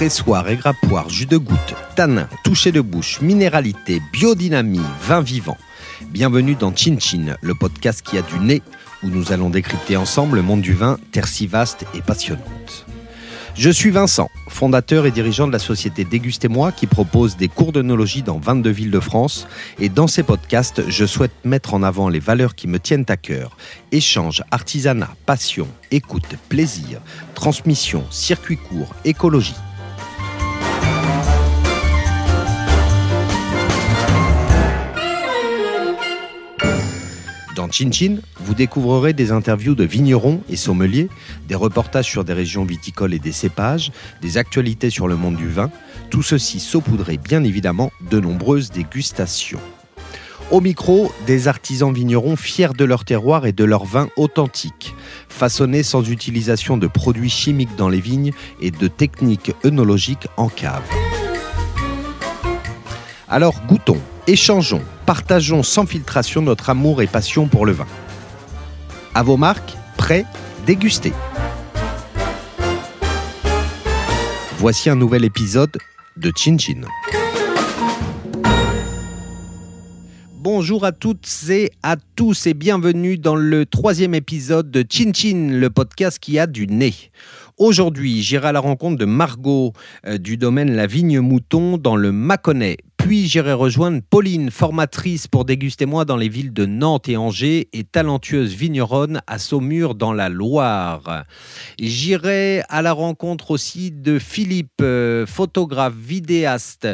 pressoir, égrappoir, jus de goutte, tanin, toucher de bouche, minéralité, biodynamie, vin vivant. Bienvenue dans Chin Chin, le podcast qui a du nez, où nous allons décrypter ensemble le monde du vin, terre si vaste et passionnante. Je suis Vincent, fondateur et dirigeant de la société Dégustez-moi qui propose des cours d'œnologie dans 22 villes de France. Et dans ces podcasts, je souhaite mettre en avant les valeurs qui me tiennent à cœur. Échange, artisanat, passion, écoute, plaisir, transmission, circuit court, écologie. Dans Chin Chin, vous découvrirez des interviews de vignerons et sommeliers, des reportages sur des régions viticoles et des cépages, des actualités sur le monde du vin, tout ceci saupoudré bien évidemment de nombreuses dégustations. Au micro, des artisans vignerons fiers de leur terroir et de leur vin authentique, façonnés sans utilisation de produits chimiques dans les vignes et de techniques œnologiques en cave. Alors goûtons, échangeons, partageons sans filtration notre amour et passion pour le vin. À vos marques, prêts, dégustez. Voici un nouvel épisode de Chin Chin. Bonjour à toutes et à tous et bienvenue dans le troisième épisode de Chin Chin, le podcast qui a du nez. Aujourd'hui, j'irai à la rencontre de Margot euh, du domaine La Vigne Mouton dans le Mâconnais, puis j'irai rejoindre Pauline, formatrice pour Déguster Moi dans les villes de Nantes et Angers et talentueuse vigneronne à Saumur dans la Loire. J'irai à la rencontre aussi de Philippe, euh, photographe, vidéaste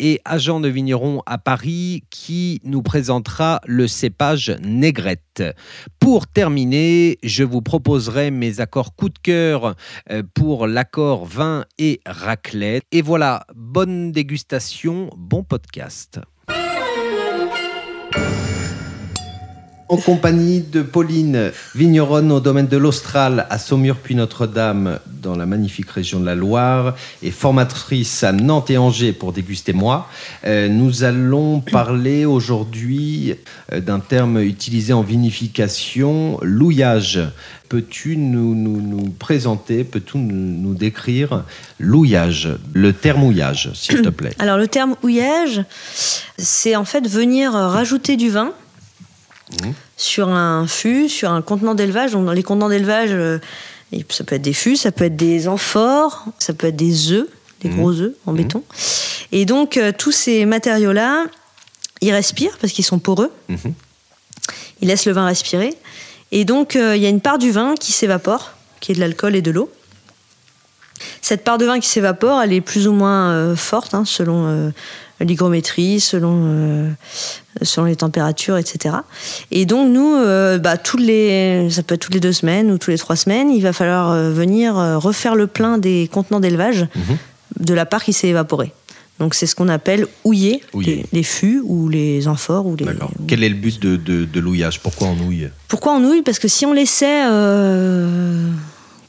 et agent de vigneron à Paris qui nous présentera le cépage Négrette. Pour terminer, je vous proposerai mes accords coup de cœur euh, pour l'accord vin et raclette. Et voilà, bonne dégustation, bon podcast. En compagnie de Pauline, vigneronne au domaine de l'Austral à Saumur puis Notre-Dame dans la magnifique région de la Loire et formatrice à Nantes et Angers pour déguster moi. Euh, nous allons parler aujourd'hui euh, d'un terme utilisé en vinification, louillage. Peux-tu nous, nous, nous, présenter, peux-tu nous, nous, décrire l'ouillage, le terme ouillage, s'il te plaît? Alors le terme ouillage, c'est en fait venir rajouter du vin sur un fût, sur un contenant d'élevage. Dans les contenants d'élevage, euh, ça peut être des fûts, ça peut être des amphores, ça peut être des œufs, des mmh. gros œufs en mmh. béton. Et donc, euh, tous ces matériaux-là, ils respirent parce qu'ils sont poreux. Ils laissent le vin respirer. Et donc, euh, il y a une part du vin qui s'évapore, qui est de l'alcool et de l'eau. Cette part de vin qui s'évapore, elle est plus ou moins forte, hein, selon l'hygrométrie, selon, euh, selon les températures, etc. Et donc nous, euh, bah, tous les, ça peut être toutes les deux semaines ou tous les trois semaines, il va falloir euh, venir refaire le plein des contenants d'élevage mhm. de la part qui s'est évaporée. Donc c'est ce qu'on appelle houiller, Les, fûts ou les amphores. Ou les, Quel est le but de, de, l'ouillage Pourquoi on houille? Pourquoi on houille? Parce que si on laissait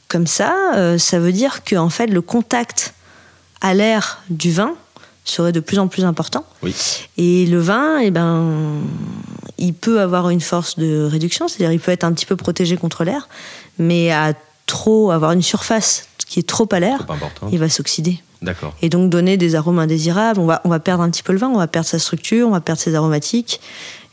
comme ça, ça veut dire que en fait, le contact à l'air du vin serait de plus en plus important. Et le vin, eh ben, il peut avoir une force de réduction, c'est-à-dire il peut être un petit peu protégé contre l'air, mais à trop avoir une surface qui est trop à l'air, il va s'oxyder. D'accord. Et donc donner des arômes indésirables. On va, on va perdre un petit peu le vin, on va perdre sa structure, on va perdre ses aromatiques.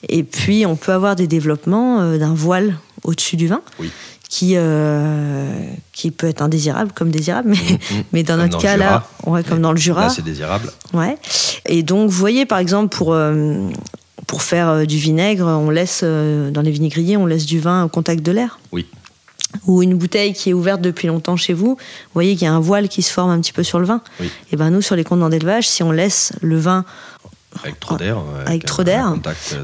Et puis on peut avoir des développements euh, d'un voile au-dessus du vin. Oui qui, euh, qui peut être indésirable comme désirable, mais, mmh, mmh. mais dans notre cas, là, ouais, comme dans le Jura. Là, c'est désirable. Ouais. Et donc, vous voyez, par exemple, pour, euh, pour faire euh, du vinaigre, on laisse, dans les vinaigriers, on laisse du vin au contact de l'air. Oui. Ou une bouteille qui est ouverte depuis longtemps chez vous, vous voyez qu'il y a un voile qui se forme un petit peu sur le vin. Oui. Et ben nous, sur les contenants d'élevage, si on laisse le vin avec trop d'air. Avec, trop d'air.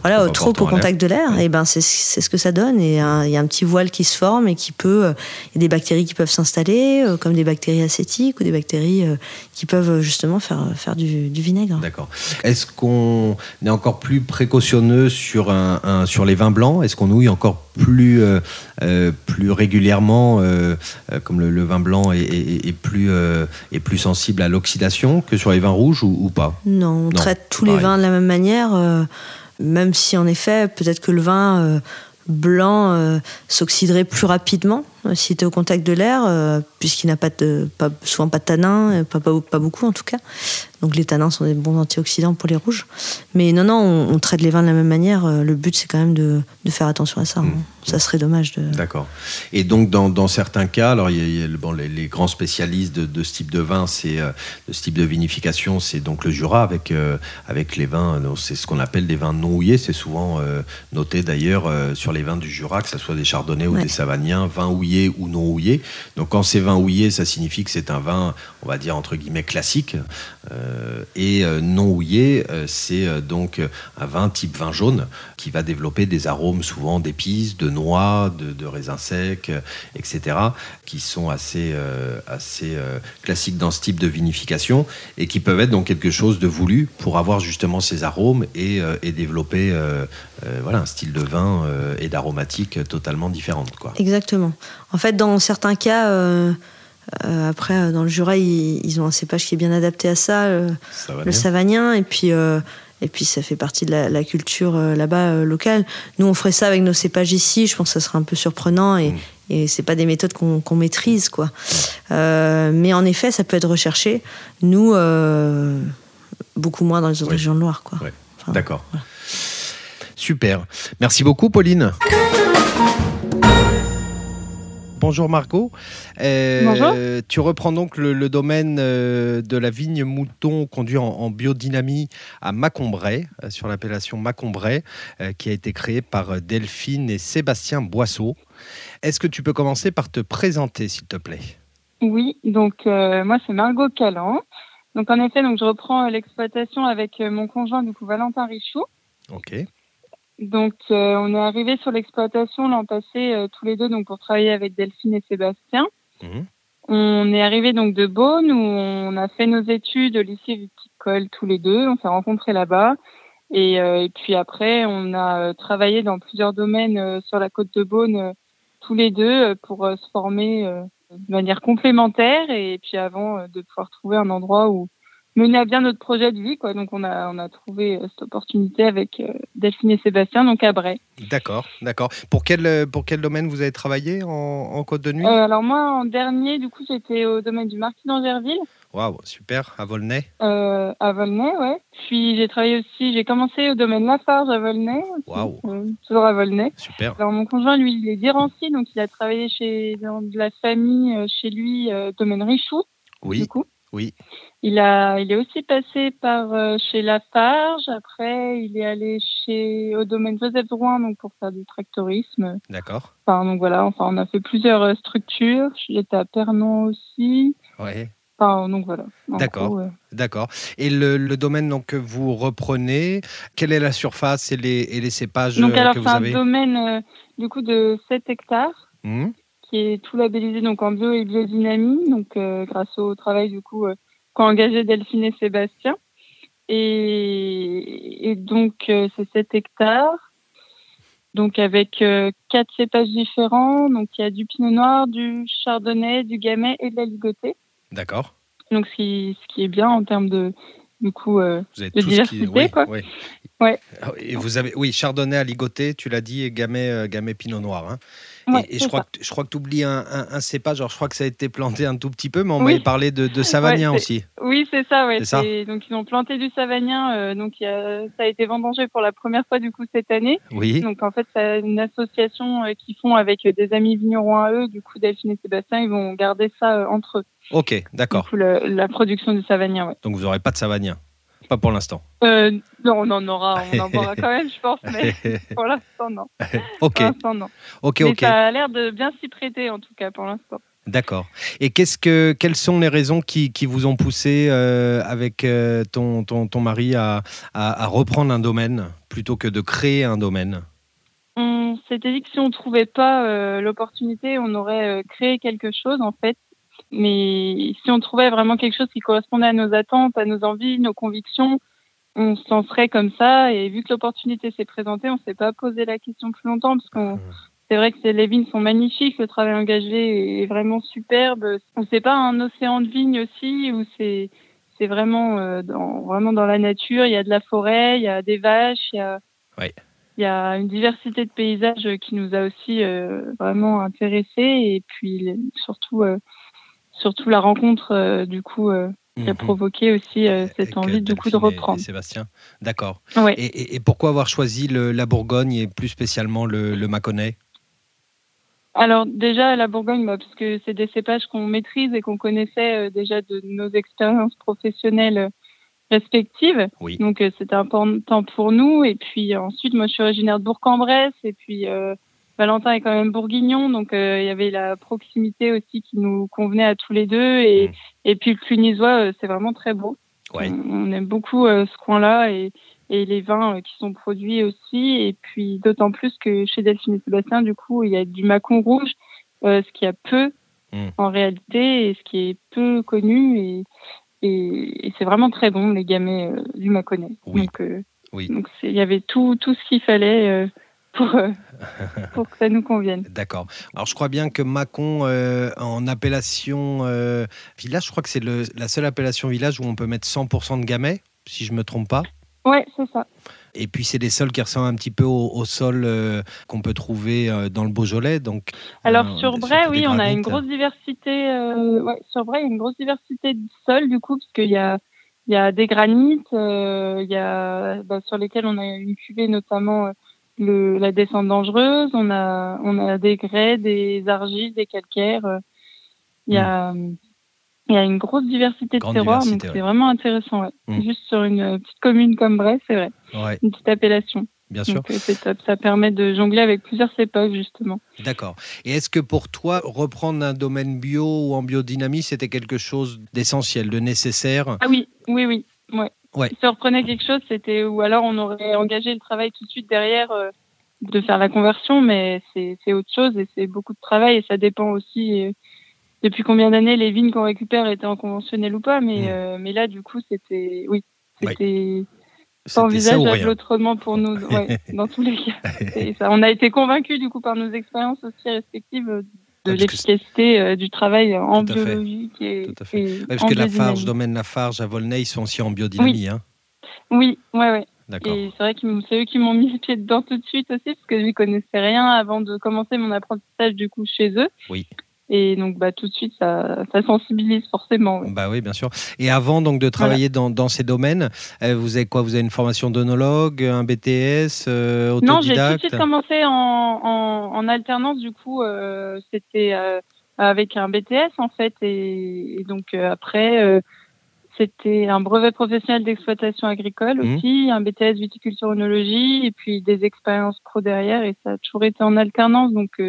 Voilà, trop, au contact de l'air. Et ben c'est ce que ça donne. Et il y a un petit voile qui se forme et qui peut. Euh, il y a des bactéries qui peuvent s'installer, euh, comme des bactéries acétiques ou des bactéries euh, qui peuvent justement faire, faire du, vinaigre. D'accord. Est-ce qu'on est encore plus précautionneux sur, un, sur les vins blancs? Est-ce qu'on ouille encore plus, plus régulièrement, comme le, vin blanc est, plus, est plus sensible à l'oxydation que sur les vins rouges ou, pas? Non, on traite tous les vins de la même manière, euh, même si en effet, peut-être que le vin, euh, blanc euh, s'oxyderait plus rapidement euh, s'il était au contact de l'air, euh, puisqu'il n'a pas de, pas, souvent pas de tanin, pas, pas, pas, beaucoup en tout cas. Donc les tanins sont des bons antioxydants pour les rouges. Mais non, non, on, traite les vins de la même manière. Le but, c'est quand même de, de, faire attention à ça. Hein. Mmh. Ça serait dommage de. D'accord. Et donc, dans, dans, certains cas, alors il y a, bon, les, grands spécialistes de, de, ce type de vin, c'est de ce type de vinification, c'est donc le Jura avec, avec les vins, c'est ce qu'on appelle des vins non houillés. C'est souvent noté d'ailleurs sur les vins du Jura, que ce soit des chardonnays ou des savagniens, vins houillés ou non houillés. Donc quand c'est vin houillé, ça signifie que c'est un vin, on va dire entre guillemets classique. Euh, et euh, non houillé, euh, c'est donc un vin type vin jaune qui va développer des arômes souvent d'épices, de noix, de, raisins secs, etc., qui sont assez, assez classiques dans ce type de vinification et qui peuvent être donc quelque chose de voulu pour avoir justement ces arômes et, et développer voilà, un style de vin et d'aromatique totalement différente. Quoi. Exactement. En fait, dans certains cas, euh, euh, après, dans le Jura, ils, ont un cépage qui est bien adapté à ça, euh, le savagnin, et puis, et puis ça fait partie de la, culture là-bas locale. Nous, on ferait ça avec nos cépages ici, je pense que ça serait un peu surprenant, et, mm. et c'est pas des méthodes qu'on maîtrise, quoi. mais en effet, ça peut être recherché. Nous, beaucoup moins dans les autres régions de Loire, quoi. D'accord. Super. Merci beaucoup, Pauline. Bonjour Margot. Euh, Bonjour. Tu reprends donc le, domaine euh, de la vigne mouton conduit en, biodynamie à Macombray, euh, sur l'appellation Macombray, qui a été créée par Delphine et Sébastien Boisseau. Est-ce que tu peux commencer par te présenter, s'il te plaît? Oui, donc moi c'est Margot Calan. Donc en effet, donc je reprends l'exploitation avec mon conjoint, du coup Valentin Richoux. Ok. Donc, euh, on est arrivé sur l'exploitation l'an passé euh, tous les deux donc pour travailler avec Delphine et Sébastien. Mhm. On est arrivé donc de Beaune où on a fait nos études au lycée viticole tous les deux. On s'est rencontrés là-bas. Et, euh, et, puis après, on a travaillé dans plusieurs domaines sur la côte de Beaune tous les deux pour se former de manière complémentaire et puis avant de pouvoir trouver un endroit où mener à bien notre projet de vie. Quoi. Donc on a, on a trouvé euh, cette opportunité avec euh, Delphine et Sébastien, donc à Bray. D'accord, d'accord. Pour quel, euh, pour quel domaine vous avez travaillé en, Côte de Nuit? Alors moi, en dernier, du coup, j'étais au domaine du Marquis d'Angerville. Waouh, super, à Volnay À Volnay, ouais. Puis j'ai travaillé aussi, j'ai commencé au domaine Lafarge à Volnay. Waouh Toujours à Volnay. Super. Alors mon conjoint, lui, il est d'Irancy, donc il a travaillé chez, dans de la famille chez lui, domaine Richoux. Oui. Du coup. Oui. Il, a, il est aussi passé par euh, chez Lafarge. Après, il est allé chez au domaine Joseph Drouin donc pour faire du tractorisme. D'accord. Enfin, donc voilà, enfin, on a fait plusieurs euh, structures. J'étais à Pernon aussi. Ouais. Enfin, donc voilà. D'accord. D'accord. Et le, le, domaine donc, que vous reprenez, quelle est la surface et les, et les cépages donc, alors, que vous avez C'est un domaine euh, du coup de 7 hectares. Mmh qui est tout labellisé donc en bio et biodynamie, donc euh, grâce au travail du coup euh, qu'ont engagé Delphine et Sébastien. Et, et donc euh, c'est 7 hectares, donc avec quatre cépages différents. Donc il y a du pinot noir, du chardonnay, du gamay et de la ligotée. D'accord. Donc ce qui, ce qui est bien en termes de du coup de diversité quoi. Oui. Ouais. Et vous avez oui chardonnay à ligoté, tu l'as dit, et gamay, gamay pinot noir. Hein et, je, crois que, je crois que tu oublies un, un, cépage, alors je crois que ça a été planté un tout petit peu, mais on m'avait parlé de, de savagnin aussi. Oui, c'est ça, ouais. Ça donc ils ont planté du savagnin, euh, donc ça a été vendangé pour la première fois du coup cette année. Oui. Donc en fait, c'est une association euh, qui font avec des amis vignerons à eux, du coup Delphine et Sébastien, ils vont garder ça euh, entre eux. Ok, d'accord. La, production du savagnin, ouais. Donc vous n'aurez pas de savagnin pas pour l'instant. Euh, non, on en aura, on en aura quand même, je pense, mais pour l'instant, non. ok. Pour l'instant, non. Ok, mais ça a l'air de bien s'y prêter, en tout cas, pour l'instant. D'accord. Et qu'est-ce que, quelles sont les raisons qui, qui vous ont poussé euh, avec euh, ton, ton, ton, mari à, à, à, reprendre un domaine plutôt que de créer un domaine? On s'était dit que si on ne trouvait pas l'opportunité, on aurait créé quelque chose en fait. Mais si on trouvait vraiment quelque chose qui correspondait à nos attentes, à nos envies, nos convictions, on s'en serait comme ça. Et vu que l'opportunité s'est présentée, on s'est pas posé la question plus longtemps parce qu'on c'est vrai que les vignes sont magnifiques, le travail engagé est vraiment superbe. On sait pas un océan de vignes aussi où c'est c'est vraiment euh, dans vraiment dans la nature. Il y a de la forêt, il y a des vaches, il y a il y a une diversité de paysages qui nous a aussi vraiment intéressés et puis surtout surtout la rencontre du coup qui a mhm. provoqué aussi cette envie du coup de reprendre. Sébastien, d'accord. Et, pourquoi avoir choisi la Bourgogne et plus spécialement le, le Mâconnais? Alors déjà la Bourgogne, bah, parce que c'est des cépages qu'on maîtrise et qu'on connaissait déjà de nos expériences professionnelles respectives. Donc euh, c'était important pour nous. Et puis ensuite, moi je suis originaire de Bourg-en-Bresse et puis euh, Valentin est quand même bourguignon, donc euh, il y avait la proximité aussi qui nous convenait à tous les deux. Et, mmh. et puis le Clunisois, c'est vraiment très beau. On, aime beaucoup ce coin-là et, et les vins qui sont produits aussi. Et puis d'autant plus que chez Delphine et Sébastien, du coup, il y a du Macon rouge, ce qui a peu mmh. en réalité et ce qui est peu connu. Et, et, c'est vraiment très bon, les gamets euh, du Mâconnais. Donc, euh, donc il y avait tout, tout ce qu'il fallait euh, pour, que ça nous convienne. D'accord. Alors je crois bien que Mâcon, en appellation village, je crois que c'est la seule appellation village où on peut mettre 100% de gamets, si je ne me trompe pas. Oui, c'est ça. Et puis c'est des sols qui ressemblent un petit peu au, sol euh, qu'on peut trouver euh, dans le Beaujolais. Donc, Alors euh, sur Bray, oui, on a une grosse diversité. Ouais, sur Bray, il y a une grosse diversité de sols du coup, parce qu'il y a il y a des granites, il y a bah, sur lesquels on a une cuvée notamment le, la descente dangereuse. On a on a des grès, des argiles, des calcaires. Il y a hmm. Il y a une grosse diversité de terroirs, donc c'est vraiment intéressant. Mm. Juste sur une euh, petite commune comme Brest, c'est vrai. Une petite appellation. Bien sûr. Euh, c'est top. Ça permet de jongler avec plusieurs cépages, justement. D'accord. Et est-ce que pour toi, reprendre un domaine bio ou en biodynamie, c'était quelque chose d'essentiel, de nécessaire? Ah oui, oui, oui. Ouais. Ouais. Si on reprenait quelque chose, c'était. Ou alors on aurait engagé le travail tout de suite derrière euh, de faire la conversion, mais c'est autre chose et c'est beaucoup de travail et ça dépend aussi depuis combien d'années les vignes qu'on récupère étaient en conventionnel ou pas, mais, mm. euh, mais là, du coup, c'était. Oui, c'était. Pas envisageable autrement pour nous, ouais, dans tous les cas. Ça. On a été convaincus du coup par nos expériences aussi respectives de l'efficacité euh, du travail en biologie. Et, Tout à fait. parce que la Farge, domaine Lafarge à Volnay, ils sont aussi en biodynamie. Oui, hein oui, ouais, ouais. Et c'est vrai que c'est eux qui m'ont mis le pied dedans tout de suite aussi, parce que je n'y connaissais rien avant de commencer mon apprentissage du coup chez eux. Oui. Et donc, bah, tout de suite, ça, ça sensibilise forcément. Bah oui, bien sûr. Et avant donc de travailler dans, dans, ces domaines, euh, vous avez quoi? Vous avez une formation d'onologue, un BTS, euh, autodidacte Non, j'ai tout de suite commencé en, en, en alternance. Du coup, euh, c'était euh, avec un BTS en fait, et, donc après. c'était un brevet professionnel d'exploitation agricole mmh. aussi, un BTS viticulture onologie et puis des expériences pro derrière et ça a toujours été en alternance donc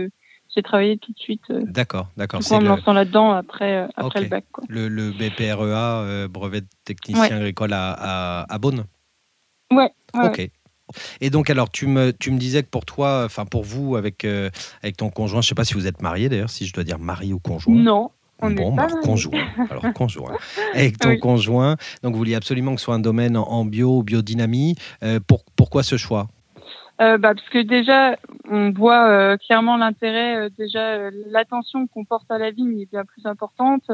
j'ai travaillé tout de suite. Euh, d'accord, d'accord. En me lançant là-dedans après, euh, après le bac. Quoi. Le, le BPREA, euh, brevet de technicien agricole à, à, à, Beaune Ouais. ok. Et donc, alors, tu me, tu me disais que pour toi, enfin pour vous, avec, avec ton conjoint, je ne sais pas si vous êtes marié d'ailleurs, si je dois dire mari ou conjoint. Non. On bon, bah, conjoint. Alors, conjoint. Avec ton conjoint, donc vous vouliez absolument que ce soit un domaine en bio ou biodynamie. pour, pourquoi ce choix? Bah, parce que déjà, on voit euh, clairement l'intérêt. Euh, déjà, l'attention qu'on porte à la vigne est bien plus importante.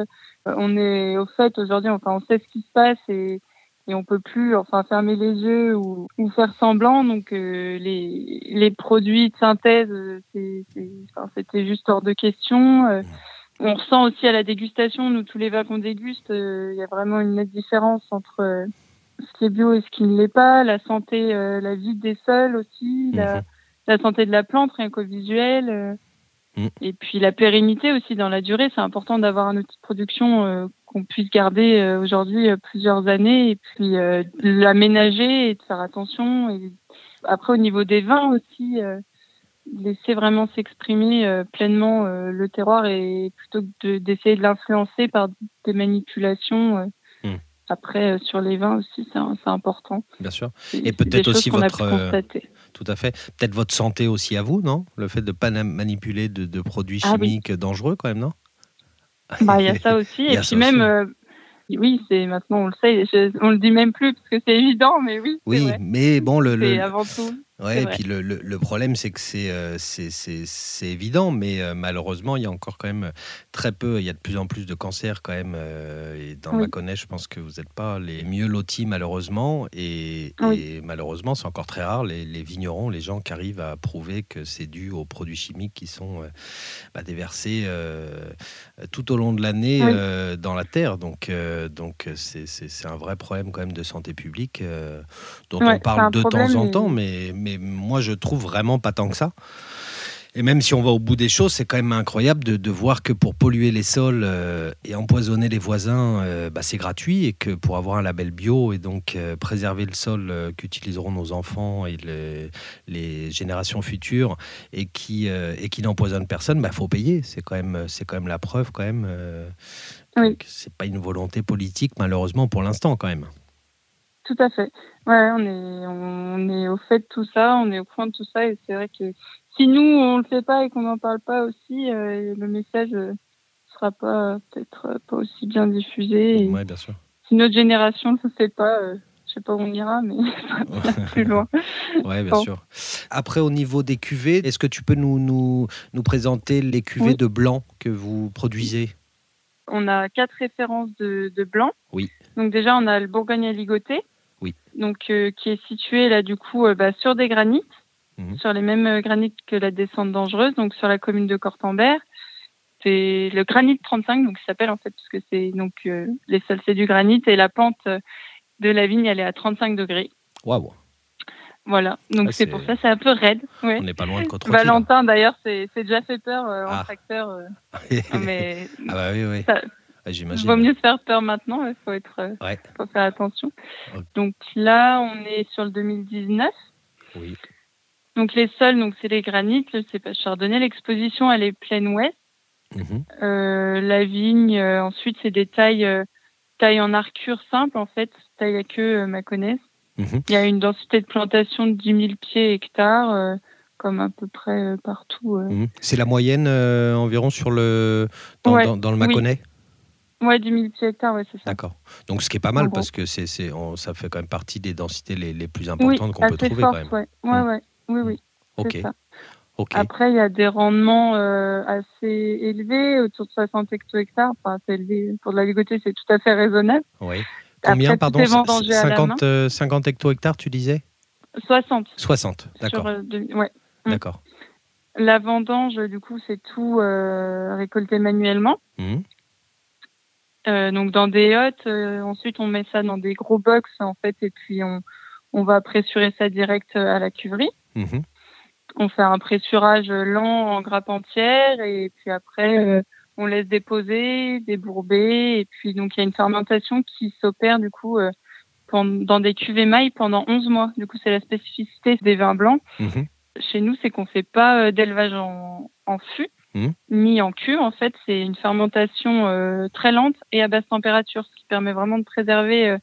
on est au fait aujourd'hui, enfin, on sait ce qui se passe et, et on peut plus, enfin, fermer les yeux ou, faire semblant. Donc, les, les produits de synthèse, c'était enfin, juste hors de question. on ressent aussi à la dégustation, nous tous les vins qu'on déguste, il y a vraiment une nette différence entre ce qui est bio et ce qui ne l'est pas, la santé, euh, la vie des sols aussi, la, mhm. santé de la plante, rien qu'au visuel. Euh, mhm. Et puis la pérennité aussi dans la durée, c'est important d'avoir un outil de production euh, qu'on puisse garder aujourd'hui plusieurs années et puis l'aménager et de faire attention. Et après au niveau des vins aussi, laisser vraiment s'exprimer pleinement le terroir et plutôt que d'essayer de l'influencer par des manipulations après, euh, sur les vins aussi, c'est important. Bien sûr. Et peut-être aussi votre. Euh, tout à fait. Peut-être votre santé aussi à vous, non? Le fait de ne pas manipuler de, produits ah chimiques dangereux, quand même, non? Bah, Il y a ça aussi. et puis même. Euh, oui, c'est maintenant on le sait, on le dit même plus parce que c'est évident, mais oui. Oui, mais bon, le, avant tout. Ouais, et puis le, le, problème, c'est que c'est euh, c'est évident, mais euh, malheureusement, il y a encore quand même très peu, il y a de plus en plus de cancers quand même. Euh, et dans ma connaître, je pense que vous n'êtes pas les mieux lotis, malheureusement. Et, malheureusement, c'est encore très rare, les, les, vignerons, les gens qui arrivent à prouver que c'est dû aux produits chimiques qui sont bah, déversés tout au long de l'année dans la terre. Donc, donc c'est un vrai problème quand même de santé publique dont on parle de temps en temps, mais mais moi je trouve vraiment pas tant que ça. Et même si on va au bout des choses, c'est quand même incroyable de, voir que pour polluer les sols euh, et empoisonner les voisins, euh, bah, c'est gratuit et que pour avoir un label bio et donc euh, préserver le sol qu'utiliseront nos enfants et les, générations futures et qui, et qui n'empoisonne personne, il bah, faut payer. C'est quand, même, quand même la preuve quand même. Oui. C'est pas une volonté politique malheureusement pour l'instant quand même. Tout à fait. Ouais, on est, on est au fait de tout ça, on est au point de tout ça, et c'est vrai que si nous on le fait pas et qu'on n'en parle pas aussi, euh, le message ne euh, sera pas peut-être euh, pas aussi bien diffusé. ouais, bien sûr. Si notre génération ne le fait pas, je je sais pas où on ira, mais plus loin. Oui, bien sûr. Après, au niveau des cuvées, est-ce que tu peux nous, nous, nous présenter les cuvées de blanc que vous produisez? On a quatre références de, de blanc. Oui. Donc déjà, on a le Bourgogne donc euh, qui est situé là du coup euh, bah, sur des granites, mhm. sur les mêmes euh, granites que la descente dangereuse, donc sur la commune de Cortambert. C'est le granit 35, donc s'appelle en fait parce que c'est donc les sols c'est du granit et la pente de la vigne elle est à 35 degrés. Waouh. Voilà, donc c'est pour ça c'est un peu raide. On n'est pas loin de côte Valentin d'ailleurs c'est déjà fait peur en ah. tracteur. mais ah bah oui oui. Il vaut mieux se faire peur maintenant, il faut, être, euh, faut faire attention. Donc là, on est sur le 2019. Oui. Donc les sols, donc c'est les granites, le cépage chardonnay. L'exposition, elle est pleine ouest. Mhm. Euh, la vigne, euh, ensuite, c'est des tailles, tailles en arcure simple, en fait, taille à queue ma connaisse. Mhm. Il y a une densité de plantation de 10 000 pieds hectares comme à peu près partout. Mhm. C'est la moyenne environ sur le dans, dans, le Mâconnais? Ouais, 10 000 pieds hectares, ouais, c'est ça. D'accord. Donc, ce qui est pas mal parce que c'est, c'est, ça fait quand même partie des densités les, les plus importantes qu'on peut trouver quand même. Ouais. Ouais, mmh. ouais. Oui, oui. Ok. Après, il y a des rendements euh, assez élevés, autour de 60 hecto-hectares. Enfin, c'est élevé. Pour de la ligoter, c'est tout à fait raisonnable. Oui. Combien, pardon 50, 50 hecto-hectares, tu disais? 60. 60, d'accord. Euh, ouais. Mmh. D'accord. La vendange, du coup, c'est tout euh, récolté manuellement. Mmh. Euh, donc dans des hottes, euh, ensuite on met ça dans des gros box en fait et puis on, on va pressurer ça direct à la cuverie. Mhm. On fait un pressurage lent en grappe entière et puis après euh, on laisse déposer, débourber et puis donc il y a une fermentation qui s'opère du coup dans des cuvées mailles pendant 11 mois. Du coup c'est la spécificité des vins blancs. Mhm. Chez nous c'est qu'on fait pas d'élevage en, en fût. Mmh. mis en cuve. En fait, c'est une fermentation euh, très lente et à basse température, ce qui permet vraiment de préserver euh,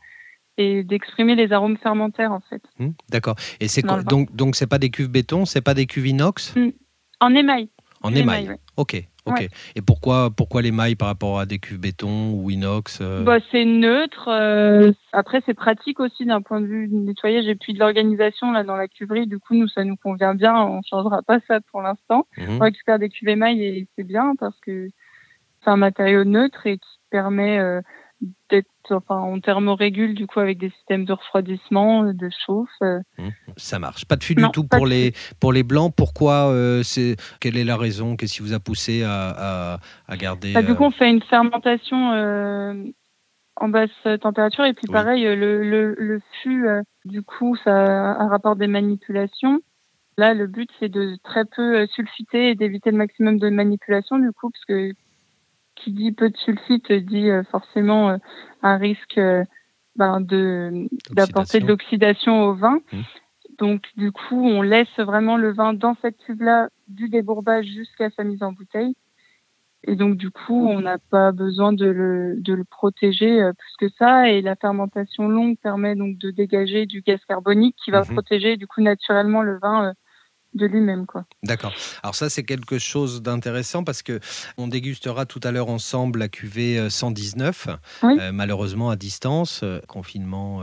et d'exprimer les arômes fermentaires en fait. Mmh, d'accord. Et c'est donc donc c'est pas des cuves béton, c'est pas des cuves inox? Mmh. En émail. En émail. Ok. Ok. Et pourquoi, pourquoi l'émail par rapport à des cuves béton ou inox euh? Bah, C'est neutre. Euh, après, c'est pratique aussi d'un point de vue du nettoyage et puis de l'organisation là dans la cuverie. Du coup, nous, ça nous convient bien. On changera pas ça pour l'instant. Mhm. On récupère des cuves émail et c'est bien parce que c'est un matériau neutre et qui permet euh, d'être enfin on thermorégule du coup avec des systèmes de refroidissement, de chauffe. Euh. Mmh. Ça marche. Pas de fût du tout pour les pour les blancs. Pourquoi euh, c'est quelle est la raison? Qu'est-ce qui vous a poussé à, à, garder bah, Du coup, euh, on fait une fermentation en basse température et puis pareil le, le, le fût du coup ça a un rapport des manipulations. Là, le but c'est de très peu sulfiter et d'éviter le maximum de manipulation du coup parce que qui dit peu de sulfite dit euh, forcément euh, un risque euh, ben, de d'apporter de l'oxydation au vin. Mmh. Donc du coup, on laisse vraiment le vin dans cette cuve-là du débourbage jusqu'à sa mise en bouteille. Et donc du coup, on n'a pas besoin de le, de le protéger plus que ça. Et la fermentation longue permet donc de dégager du gaz carbonique qui va mmh. protéger du coup naturellement le vin de lui-même. quoi. D'accord. Alors ça, c'est quelque chose d'intéressant parce que on dégustera tout à l'heure ensemble la cuvée 119, euh, malheureusement à distance, euh, confinement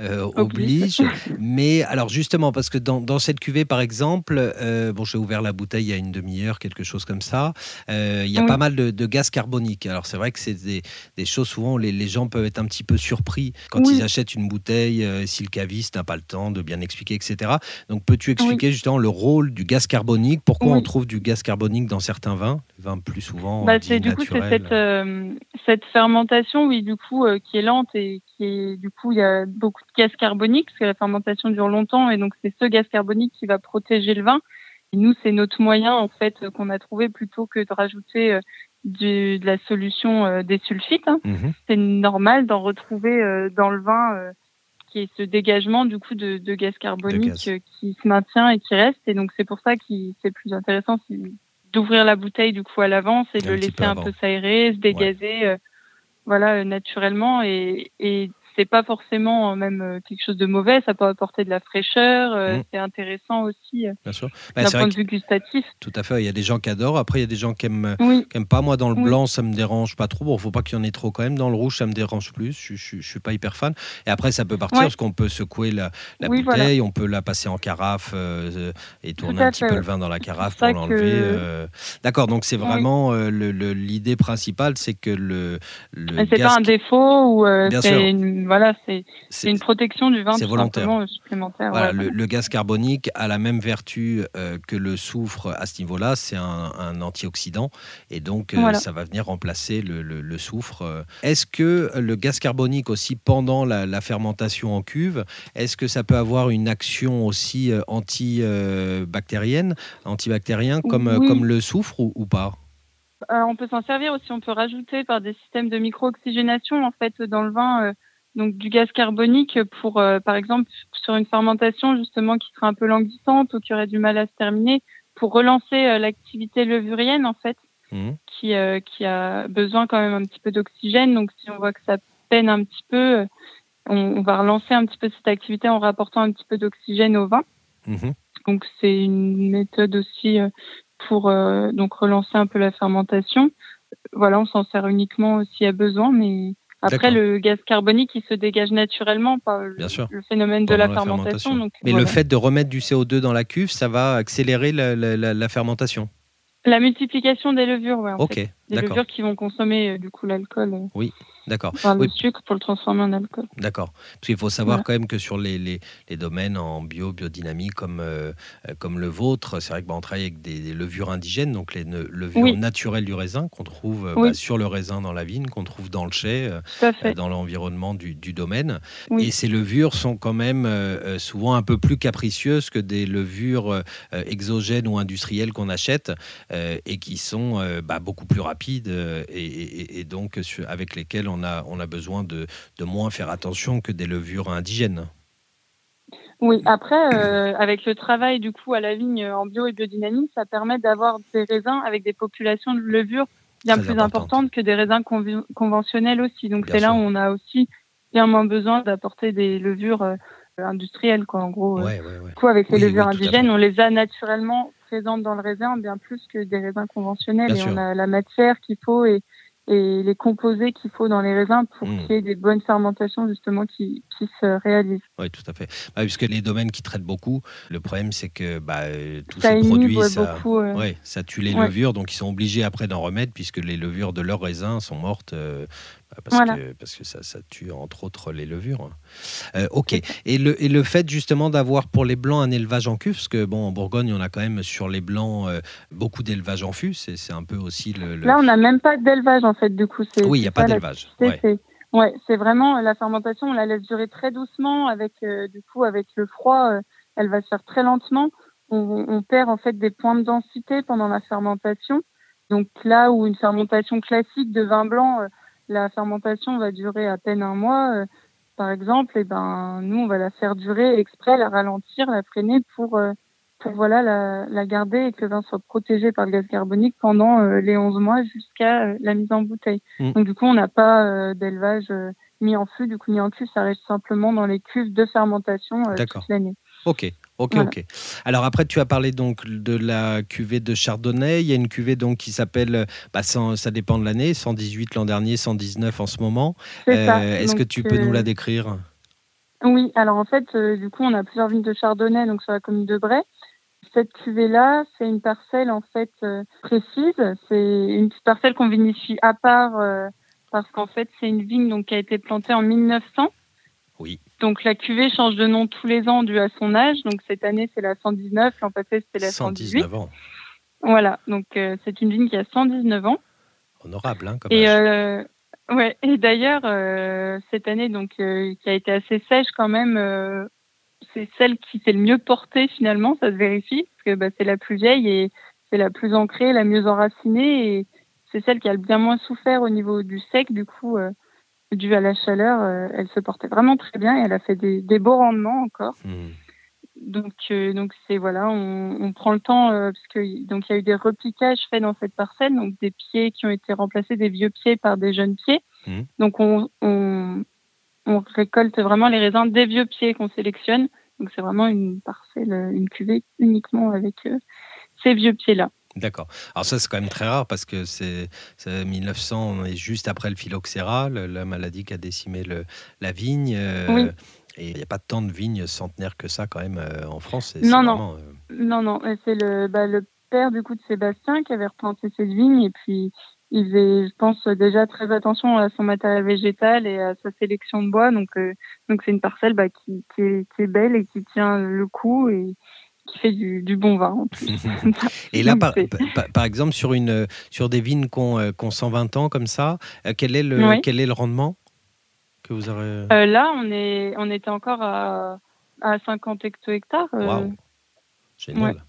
euh, oblige. Mais alors justement, parce que dans, cette cuvée, par exemple, bon, j'ai ouvert la bouteille il y a une demi-heure, quelque chose comme ça, il y a pas mal de, gaz carbonique. Alors c'est vrai que c'est des, choses, souvent, les, les, gens peuvent être un petit peu surpris quand ils achètent une bouteille, si le caviste n'a pas le temps de bien expliquer, etc. Donc peux-tu expliquer justement le rôle du gaz carbonique. Pourquoi on trouve du gaz carbonique dans certains vins, vins plus souvent bah, c'est du coup c'est cette, euh, cette fermentation, oui, du coup, euh, qui est lente et qui est du coup il y a beaucoup de gaz carbonique parce que la fermentation dure longtemps et donc c'est ce gaz carbonique qui va protéger le vin. Et nous, c'est notre moyen en fait qu'on a trouvé plutôt que de rajouter euh, de la solution des sulfites. Hein. Mhm. C'est normal d'en retrouver dans le vin qui est ce dégagement du coup de, gaz carbonique euh, qui se maintient et qui reste. Et donc c'est pour ça que c'est plus intéressant d'ouvrir la bouteille du coup à l'avance et de le laisser un peu s'aérer, se dégazer, euh, voilà, euh, naturellement. Et, et c'est pas forcément euh, même euh, quelque chose de mauvais, ça peut apporter de la fraîcheur, euh, mm. c'est intéressant aussi Bien sûr. Bah, d'un point de vue gustatif. Tout à fait, il y a des gens qui adorent, après il y a des gens qui aiment, pas. Moi dans le blanc ça me dérange pas trop, bon faut pas qu'il y en ait trop quand même, dans le rouge ça me dérange plus, je, je, suis pas hyper fan. Et après ça peut partir parce qu'on peut secouer la, bouteille, on peut la passer en carafe et tourner un petit peu le vin dans la carafe pour l'enlever. D'accord, donc c'est vraiment l'idée principale, c'est que le... le c'est pas un défaut ou c'est une voilà, c'est une protection du vin tout volontaire. Euh, supplémentaire. le, gaz carbonique a la même vertu euh, que le soufre à ce niveau-là, c'est un, antioxydant et donc euh, ça va venir remplacer le, soufre. Est-ce que le gaz carbonique aussi pendant la, fermentation en cuve, est-ce que ça peut avoir une action aussi antibactérienne, antibactérien comme, comme le soufre ou, pas? On peut s'en servir aussi, on peut rajouter par des systèmes de micro-oxygénation en fait dans le vin donc du gaz carbonique pour, euh, par exemple, sur une fermentation justement qui serait un peu languissante ou qui aurait du mal à se terminer, pour relancer euh, l'activité levurienne en fait, mmh. qui, euh, qui a besoin quand même un petit peu d'oxygène. Donc si on voit que ça peine un petit peu, on, va relancer un petit peu cette activité en rapportant un petit peu d'oxygène au vin. Mmh. Donc c'est une méthode aussi pour donc relancer un peu la fermentation. Voilà, on s'en sert uniquement s'il y a besoin, mais après, le gaz carbonique, il se dégage naturellement par le, phénomène de la, fermentation. Mais le fait de remettre du CO2 dans la cuve, ça va accélérer la, fermentation La multiplication des levures, oui. ok. Des levures qui vont consommer euh, du coup l'alcool. Euh. Oui, D'accord. le sucre pour le transformer en alcool. D'accord. Parce qu'il faut savoir quand même que sur les, les, les, domaines en bio, biodynamie comme, euh, comme le vôtre, c'est vrai qu'on bah, travaille avec des, levures indigènes, donc les levures naturelles du raisin qu'on trouve euh, bah, sur le raisin dans la vigne, qu'on trouve dans le chai, euh, dans l'environnement du, du, domaine. Et ces levures sont quand même souvent un peu plus capricieuses que des levures exogènes ou industrielles qu'on achète et qui sont bah, beaucoup plus rapides et, et donc avec lesquelles on on a, besoin de, moins faire attention que des levures indigènes. Oui, après, euh, avec le travail du coup à la vigne en bio et biodynamie, ça permet d'avoir des raisins avec des populations de levures bien plus importantes que des raisins conventionnels aussi. Donc c'est là où on a aussi bien moins besoin d'apporter des levures euh, industrielles, quoi. En gros, euh, avec les levures indigènes, on les a naturellement présentes dans le raisin bien plus que des raisins conventionnels. et on a la matière qu'il faut et et les composés qu'il faut dans les raisins pour hmm. qu'il y ait des bonnes fermentations justement qui, qui se réalisent. Oui, tout à fait. Bah, puisque les domaines qui traitent beaucoup, le problème c'est que bah, tous ces produits, ça, beaucoup, ouais, ça tue les levures, donc ils sont obligés après d'en remettre puisque les levures de leurs raisins sont mortes euh, parce, que, parce que ça, ça, tue entre autres les levures. Euh, ok. Et le, et le fait justement d'avoir pour les blancs un élevage en cuve, parce que bon, en Bourgogne, on a quand même sur les blancs euh, beaucoup d'élevage en fût, c'est un peu aussi le. Là, on n'a même pas d'élevage en fait, du coup. Oui, il n'y a pas d'élevage. Ouais. c'est vraiment la fermentation, on la laisse durer très doucement, avec euh, du coup, avec le froid, elle va se faire très lentement. On, on, perd en fait des points de densité pendant la fermentation. Donc là où une fermentation classique de vin blanc la fermentation va durer à peine un mois, euh, par exemple, et ben nous on va la faire durer exprès, la ralentir, la freiner pour euh, pour voilà la, la, garder et que le vin soit protégé par le gaz carbonique pendant euh, les 11 mois jusqu'à la mise en bouteille. Mm. Donc du coup on n'a pas d'élevage mis en fût, du coup ni en cuve, ça reste simplement dans les cuves de fermentation toute l'année. Ok, Ok, ok. Alors après, tu as parlé donc de la cuvée de Chardonnay. Il y a une cuvée donc qui s'appelle, bah, ça dépend de l'année, 118 l'an dernier, 119 en ce moment. Euh, est-ce que tu peux nous la décrire? Oui, alors en fait, du coup, on a plusieurs vignes de Chardonnay donc sur la commune de Bray. Cette cuvée-là, c'est une parcelle en fait précise. C'est une parcelle qu'on vinifie à part parce qu'en fait, c'est une vigne donc, qui a été plantée en 1900. Oui. Donc la cuvée change de nom tous les ans dû à son âge. Donc cette année, c'est la 119, l'an passé, c'était la 118. 119 ans. Voilà, donc euh, c'est une vigne qui a 119 ans. Honorable, hein, comme Et, euh, ouais, et d'ailleurs, euh, cette année, donc, qui a été assez sèche quand même, c'est celle qui s'est le mieux portée finalement, ça se vérifie, parce que bah, c'est la plus vieille et c'est la plus ancrée, la mieux enracinée. Et c'est celle qui a le bien moins souffert au niveau du sec. Du coup, euh, dû à la chaleur, euh, elle se portait vraiment très bien et elle a fait des, beaux rendements encore. Hmm. Donc, euh, donc c'est voilà, on, prend le temps parce que donc il y a eu des repiquages faits dans cette parcelle, donc des pieds qui ont été remplacés des vieux pieds par des jeunes pieds. Hmm. Donc on, on, on récolte vraiment les raisins des vieux pieds qu'on sélectionne. Donc c'est vraiment une parcelle, une cuvée uniquement avec ces vieux pieds là. D'accord. Alors ça, c'est quand même très rare parce que c'est 1900, on est juste après le phylloxéra, la maladie qui a décimé le, la vigne. Euh, et il n'y a pas tant de vignes centenaires que ça quand même euh, en France. Non, non. Euh, non, non. C'est le, bah, le père du coup de Sébastien qui avait replanté cette vigne et puis il faisait, je pense, déjà très attention à son matériel végétal et à sa sélection de bois. Donc, donc c'est une parcelle bah, qui, qui, est, qui, est, belle et qui tient le coup et, qui fait du, bon vin en plus. Et là, par, par, exemple, sur, une, sur des vignes qui ont, 120 ans comme ça, euh, quel est le, quel est le rendement que vous aurez euh, Là, on, est, on était encore à, à 50 hecto-hectares. Euh, Waouh Génial.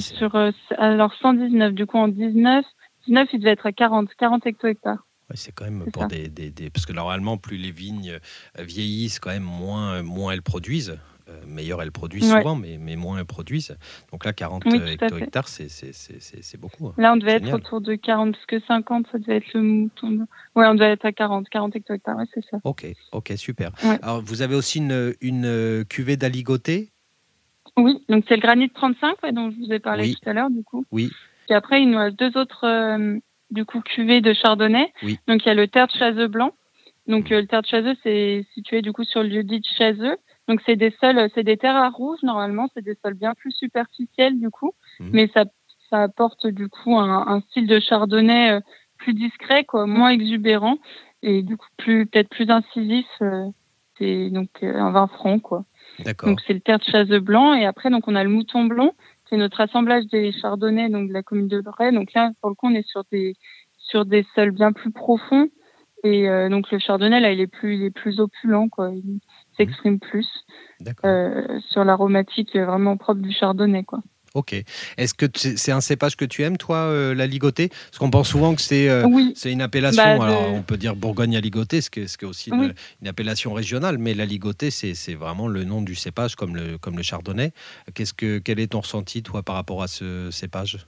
sur, alors 119, du coup en 19, 19 il devait être à 40, 40 hecto-hectares. Ouais, c'est quand même pour des, des, des, Parce que normalement, plus les vignes vieillissent, quand même, moins, moins elles produisent. Euh, meilleure elles produisent souvent, mais, mais, moins elles produisent. Donc là, 40 hecto-hectares, c'est beaucoup. Hein. Là, on devait être autour de 40, parce que 50, ça devait être le mouton. Oui, on devait être à 40, 40 hecto-hectares, c'est ça. Ok, ok, super. Alors, vous avez aussi une, une euh, cuvée d'aligoté? Oui, donc c'est le granit 35 dont je vous ai parlé tout à l'heure, du coup. Oui. Et après, il nous reste deux autres euh, du coup, cuvées de chardonnay. Oui. Donc, il y a le terre de chazeux blanc. Donc, le terre de chazeux, c'est situé du coup sur le lieu dit de chazeux. Donc c'est des sols, c'est des terres à rouge normalement, c'est des sols bien plus superficiels du coup, mhm. mais ça, ça apporte du coup un, style de chardonnay euh, plus discret, quoi, moins exubérant et du coup plus peut-être plus incisif. Euh, c'est donc euh, un vin franc quoi. Donc c'est le terre de chasse blanc et après donc on a le mouton blanc, c'est notre assemblage des chardonnays donc de la commune de Bray. Donc là pour le coup on est sur des sur des sols bien plus profonds et donc le chardonnay là il est plus il est plus opulent quoi s'exprime plus euh, sur l'aromatique vraiment propre du chardonnay. Quoi. Ok. Est-ce que c'est un cépage que tu aimes, toi, euh, la ligotée? Parce qu'on pense souvent que c'est euh, une appellation. Bah, alors, on peut dire Bourgogne à ligotée, ce qui est, aussi une, appellation régionale, mais la ligotée, c'est vraiment le nom du cépage, comme le, comme le chardonnay. Qu'est-ce que, quel est ton ressenti, toi, par rapport à ce cépage?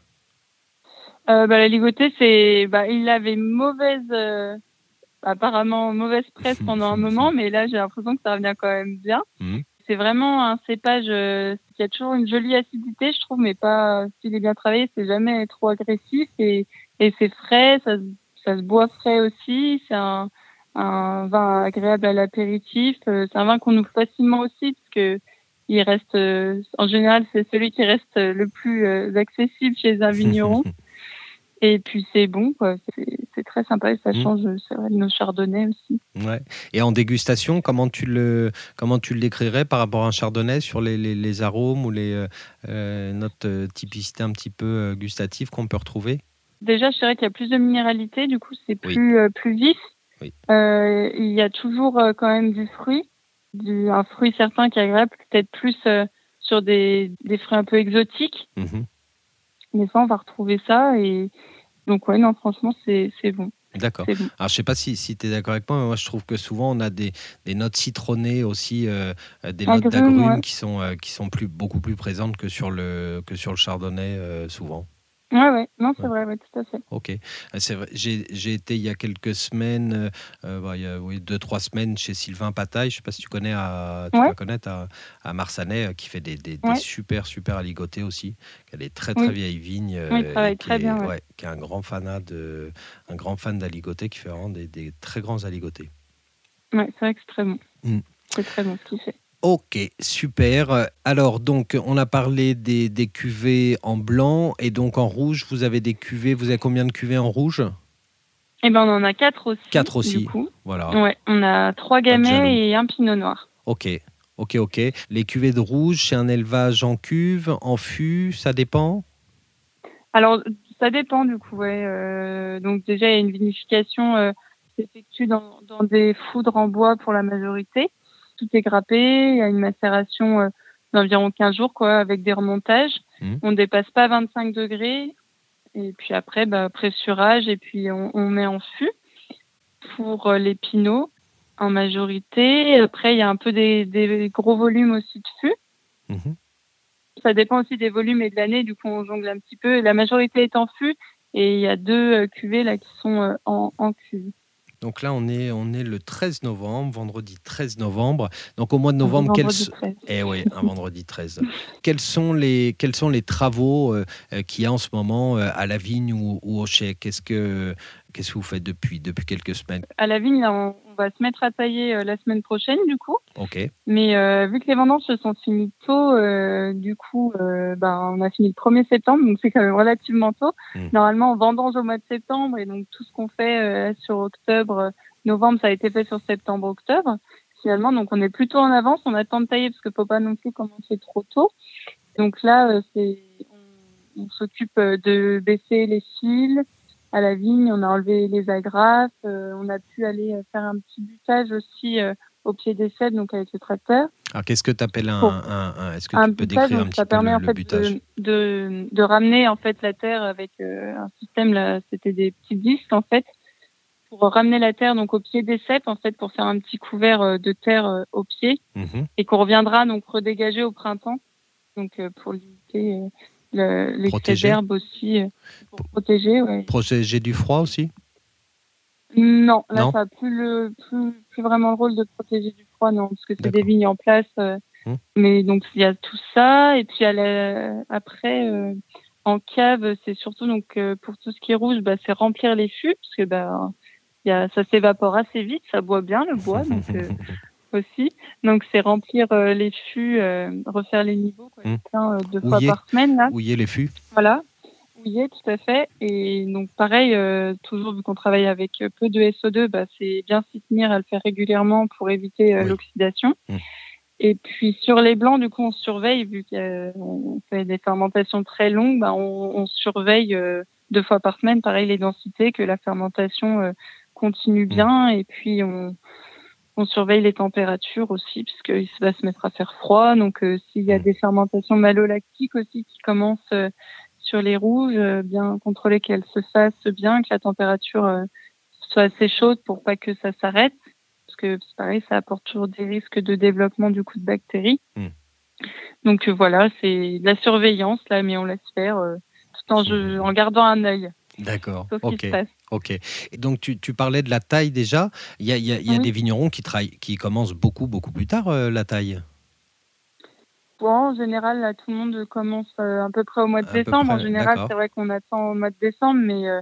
Bah, La ligotée, c'est, bah, il avait mauvaise apparemment mauvaise presse pendant un moment, mais là j'ai l'impression que ça revient quand même bien. Mhm. C'est vraiment un cépage euh, qui a toujours une jolie acidité, je trouve, mais pas s'il est bien travaillé, c'est jamais trop agressif et, et c'est frais, ça, ça se boit frais aussi. C'est un, un vin agréable à l'apéritif. Euh, c'est un vin qu'on ouvre facilement aussi parce que il reste, euh, en général, c'est celui qui reste le plus accessible chez un vigneron. Et puis c'est bon, quoi. C'est très sympa et ça mmh. change vrai, nos chardonnays aussi. Ouais. Et en dégustation, comment tu le comment tu le décrirais par rapport à un chardonnay sur les, les, les arômes ou les euh, euh notes euh, typicité un petit peu euh, gustatives qu'on peut retrouver? Déjà, je dirais qu'il y a plus de minéralité, du coup c'est plus plus vif. Oui. il y a toujours quand même du fruit, du, un fruit certain qui est agréable, peut-être plus sur des, des fruits un peu exotiques. Mmh mais ça, on va retrouver ça. Et donc, ouais, non, franchement, c'est bon. D'accord. Alors, je ne sais pas si, si tu es d'accord avec moi, mais moi, je trouve que souvent, on a des, des notes citronnées aussi, euh, euh, des notes d'agrumes qui, sont, euh, qui sont plus, beaucoup plus présentes que sur le, que sur le chardonnay, souvent. Ouais, ouais, non, c'est vrai, tout à fait. Ok, c'est vrai. J'ai été il y a quelques semaines, euh, euh, bah, il y a oui, deux, trois semaines chez Sylvain Pataille. Je sais pas si tu connais, à, tu vas connaître à, à Marsanais, euh, qui fait des, des, super, super aligotés aussi. Elle est très, très vieille vigne. Oui, travaille très est, bien. qui est un grand fanat de, un grand fan d'aligotés, qui fait vraiment des, des, très grands aligotés. Ouais, c'est vrai que c'est très bon. Mm. C'est très bon ce qu'il fait. Ok, super. Alors, donc, on a parlé des, des, cuvées en blanc et donc en rouge. Vous avez des cuvées, vous avez combien de cuvées en rouge? Eh ben, on en a quatre aussi. Quatre aussi. Voilà. Ouais, on a trois gamets et un pinot noir. Ok, ok, ok. Les cuvées de rouge, c'est un élevage en cuve, en fût, ça dépend? Alors, ça dépend du coup, ouais. Euh, donc, déjà, il y a une vinification euh, qui s'effectue dans, dans des foudres en bois pour la majorité tout est grappé. Il y a une macération euh, d'environ 15 jours, quoi, avec des remontages. Mmh. On dépasse pas 25 degrés. Et puis après, bah, pressurage et puis on, met en fût pour euh, les pinots en majorité. Après, il y a un peu des, gros volumes aussi de fût. Mmh. Ça dépend aussi des volumes et de l'année. Du coup, on jongle un petit peu. La majorité est en fût et il y a deux euh, cuvées là qui sont en, en cuve. Donc là, on est, on est le 13 novembre, vendredi 13 novembre. Donc au mois de novembre, quels... Eh oui, un vendredi 13. quels, sont les, quels sont les travaux euh, euh, qu'il y a en ce moment euh, à la vigne ou, au chai? Qu'est-ce que, qu'est-ce que vous faites depuis, depuis quelques semaines À la vigne, on, va se mettre à tailler la semaine prochaine, du coup. Ok. Mais vu que les vendanges se sont finies tôt, du coup, ben, on a fini le 1er septembre, donc c'est quand même relativement tôt. Hmm. Normalement, on vendange au mois de septembre, et donc tout ce qu'on fait sur octobre, novembre, ça a été fait sur septembre-octobre. Finalement, donc on est plutôt en avance, on attend de tailler parce que faut pas non plus commencer trop tôt. Donc là, c'est on, s'occupe de baisser les fils, à la vigne, on a enlevé les agrafes, euh, on a pu aller faire un petit butage aussi euh, au pied des cèdres, donc avec le tracteur. Alors qu'est-ce que tu appelles un, un, Est-ce que tu peux décrire un petit ça permet en fait butage? de, de, ramener en fait la terre avec euh, un système là, c'était des petits disques en fait pour ramener la terre donc au pied des cèpes en fait pour faire un petit couvert de terre au pied mhm. et qu'on reviendra donc redégager au printemps donc pour limiter l'excès d'herbe aussi euh, pour protéger. Ouais. Protéger du froid aussi Non, là ça n'a plus, le, plus, vraiment le rôle de protéger du froid, non, parce que c'est des vignes en place. Euh, hum. Mais donc il y a tout ça, et puis après euh, en cave, c'est surtout donc pour tout ce qui est rouge, bah, c'est remplir les fûts, parce que bah, y a, ça s'évapore assez vite, ça boit bien le bois, donc aussi. Donc c'est remplir euh, les fûts, euh, refaire les niveaux, quoi, mmh. plein, euh, deux fois par semaine là. Ouiller les fûts? Voilà, ouiller tout à fait. Et donc pareil, toujours vu qu'on travaille avec peu de SO2, bah, c'est bien s'y tenir à le faire régulièrement pour éviter l'oxydation. Mmh. Et puis sur les blancs, du coup, on surveille, vu qu'on fait des fermentations très longues, bah, on, on, surveille deux fois par semaine, pareil, les densités, que la fermentation continue mmh. bien. Et puis on, on surveille les températures aussi, puisqu'il va se mettre à faire froid. Donc, euh, s'il y a des fermentations malolactiques aussi qui commencent euh, sur les rouges, euh, bien contrôler qu'elles se fassent bien, que la température soit assez chaude pour pas que ça s'arrête. Parce que c'est pareil, ça apporte toujours des risques de développement du coup de bactéries. Hmm. Donc voilà, c'est de la surveillance là, mais on laisse faire tout en, en gardant un œil. D'accord. Ok. Ok. Et donc tu, tu, parlais de la taille déjà. Il y a, y a, y a des vignerons qui, qui commencent beaucoup beaucoup plus tard euh, la taille? Bon, en général, là, tout le monde commence euh, à peu près au mois de décembre. En général, c'est vrai qu'on attend au mois de décembre, mais euh,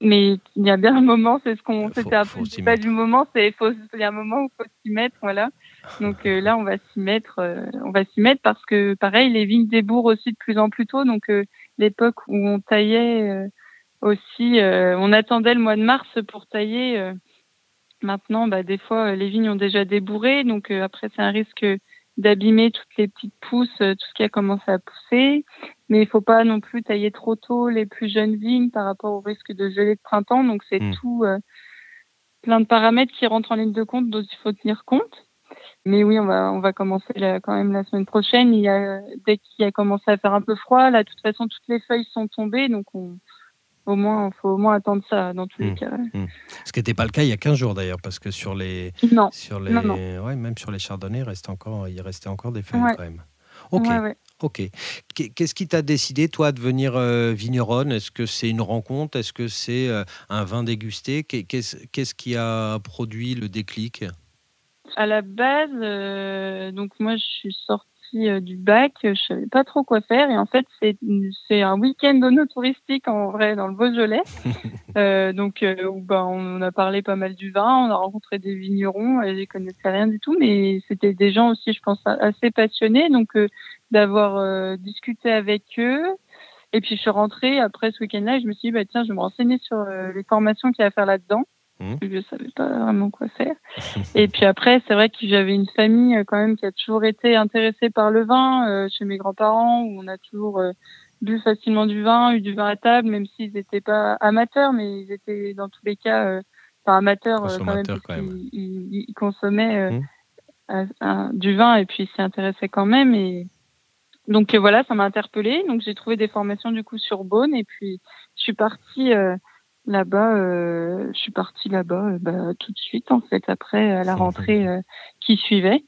mais il y a bien un moment. C'est ce qu'on c'était un peu pas du moment. C'est il y a un moment où il faut s'y mettre, voilà. Donc là, on va s'y mettre. on va s'y mettre parce que pareil, les vignes débourrent aussi de plus en plus tôt. Donc l'époque où on taillait aussi, euh, on attendait le mois de mars pour tailler. Euh, maintenant, bah, des fois, les vignes ont déjà débourré, donc euh, après, c'est un risque d'abîmer toutes les petites pousses, tout ce qui a commencé à pousser. Mais il faut pas non plus tailler trop tôt les plus jeunes vignes par rapport au risque de gelée de printemps. Donc c'est hmm. tout plein de paramètres qui rentrent en ligne de compte dont il faut tenir compte. Mais oui, on va on va commencer quand même la semaine prochaine. Il y a dès qu'il a commencé à faire un peu froid, là, de toute façon, toutes les feuilles sont tombées, donc on au moins, faut au moins attendre ça dans tous les mmh. cas. Mmh. Ce qui n'était pas le cas il y a 15 jours d'ailleurs, parce que sur les, non. sur les, Ouais, même sur les chardonnays, il restait encore, il restait encore des feuilles quand même. Ok, Ok. Qu'est-ce qui t'a décidé, toi, de devenir euh, vigneronne? Est-ce que c'est une rencontre? Est-ce que c'est euh, un vin dégusté? Qu'est-ce qui a produit le déclic? À la base, euh, donc moi, je suis sortie euh, du bac, je savais pas trop quoi faire et en fait c'est un week-end touristique en vrai dans le Beaujolais. euh, donc euh, bah, on a parlé pas mal du vin, on a rencontré des vignerons et je connaissais rien du tout, mais c'était des gens aussi je pense assez passionnés donc euh, d'avoir euh, discuté avec eux. Et puis je suis rentrée après ce week-end-là et je me suis dit bah tiens je vais me renseigner sur les formations qu'il y a à faire là-dedans. Mmh. Je ne savais pas vraiment quoi faire. Et puis après, c'est vrai que j'avais une famille euh, quand même qui a toujours été intéressée par le vin, euh, chez mes grands-parents, où on a toujours euh, bu facilement du vin, eu du vin à table, même s'ils n'étaient pas amateurs, mais ils étaient dans tous les cas euh, pas amateurs quand même, quand même. Ils, ils, consommaient mmh. du vin et puis ils s'y intéressaient quand même. Et donc voilà, ça m'a interpellée. Donc j'ai trouvé des formations du coup sur Beaune et puis je suis partie Là-bas, euh, je suis partie là-bas euh, bah, tout de suite, en fait, après à la rentrée euh, qui suivait.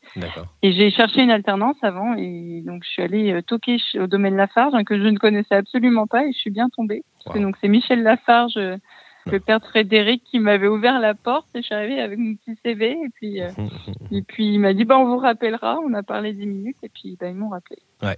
Et j'ai cherché une alternance avant, et donc je suis allée euh, toquer au domaine Lafarge, hein, que je ne connaissais absolument pas, et je suis bien tombée. donc c'est Michel Lafarge, le père de Frédéric, qui m'avait ouvert la porte, et je suis arrivée avec mon petit CV, et puis, et puis il m'a dit, bah, on vous rappellera, on a parlé dix minutes, et puis bah, ils m'ont rappelé. Ouais.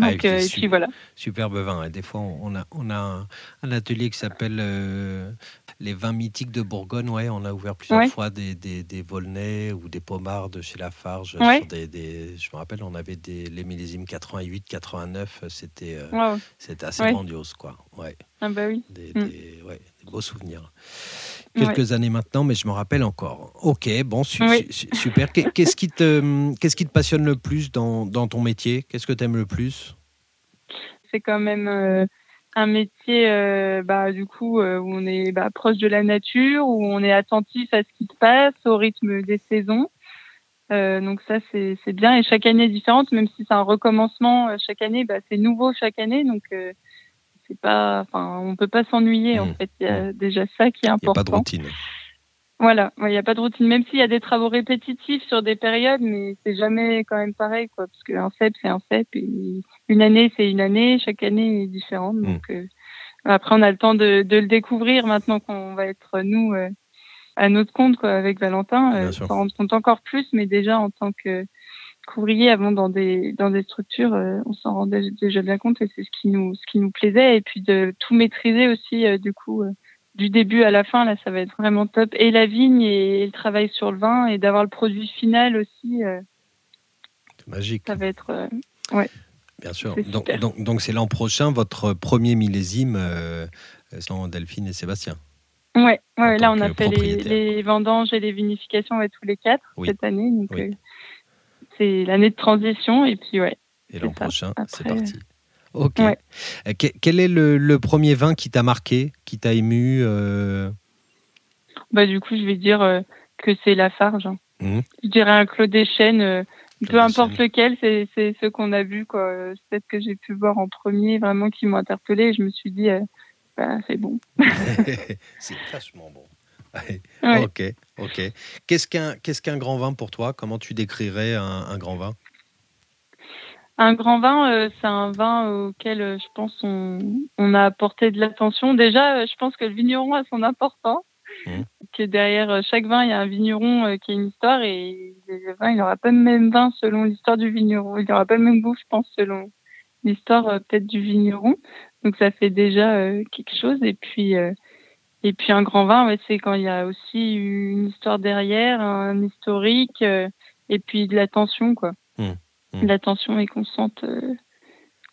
Ah, Donc, euh, et puis voilà. Superbe vin. Des fois, on a, on a un, atelier qui s'appelle euh, les vins mythiques de Bourgogne. Ouais, on a ouvert plusieurs fois des, des, des, Volnay ou des Pomards chez Lafarge. Sur des, des, je me rappelle, on avait des, les millésimes 88, 89. C'était euh, c'était assez grandiose. Quoi. Ouais. Ah bah oui. Des, mm. ouais, beaux souvenirs quelques années maintenant, mais je me rappelle encore. Ok, bon, super. Qu'est-ce qui, te, qu'est-ce qui te passionne le plus dans, dans ton métier? Qu'est-ce que tu aimes le plus? C'est quand même euh, un métier, euh, bah, du coup, euh, où on est bah, proche de la nature, où on est attentif à ce qui se passe, au rythme des saisons. donc ça, c'est, c'est bien. Et chaque année est différente, même si c'est un recommencement chaque année, bah, c'est nouveau chaque année. Donc c'est pas, enfin, on peut pas s'ennuyer en mmh. fait. Il y a mmh. déjà ça qui est important. Il n'y a pas de routine. Voilà, il n'y a pas de routine, même s'il y a des travaux répétitifs sur des périodes, mais c'est jamais quand même pareil, quoi, parce qu'un CEP, c'est un CEP, et une année, c'est une année, chaque année est différente. Mmh. Donc, euh, après, on a le temps de, de le découvrir maintenant qu'on va être, nous, euh, à notre compte, quoi, avec Valentin, euh, s'en rendre compte encore plus, mais déjà en tant que qu'ouvrier avant dans des dans des structures, euh, on s'en rendait déjà bien compte et c'est ce qui nous ce qui nous plaisait et puis de tout maîtriser aussi euh, du coup euh, du début à la fin là ça va être vraiment top et la vigne et, le travail sur le vin et d'avoir le produit final aussi. c'est magique. Ça va être ouais. Bien sûr. Donc donc donc c'est l'an prochain votre premier millésime sans Delphine et Sébastien. Ouais, ouais là on a fait les, les, vendanges et les vinifications avec tous les quatre cette année donc c'est l'année de transition et puis ouais. Et l'an prochain, c'est parti. Ok. Euh, quel est le, premier vin qui t'a marqué, qui t'a ému euh? Bah du coup, je vais dire euh, que c'est Lafarge. Hein. Mmh. Je dirais un Claude Echenne, peu importe lequel, c'est ce qu'on a vu quoi. Peut-être que j'ai pu voir en premier, vraiment qui m'ont interpellé. Et je me suis dit, bah, c'est bon. c'est vachement bon. Ok, ok. Qu'est-ce qu'un qu'est-ce qu'un grand vin pour toi? Comment tu décrirais un, grand vin? Un grand vin, euh, c'est un vin auquel euh, je pense on, on a apporté de l'attention. Déjà, euh, je pense que le vigneron a son importance. Mmh. Que derrière chaque vin, il y a un vigneron qui a une histoire et le vin, il n'aura pas le même vin selon l'histoire du vigneron. Il n'aura pas le même goût, je pense, selon l'histoire peut-être du vigneron. Donc ça fait déjà quelque chose. Et puis et puis un grand vin, c'est quand il y a aussi une histoire derrière, un historique, euh, et puis de l'attention, quoi. Mmh, mmh. L'attention et qu'on sente, euh,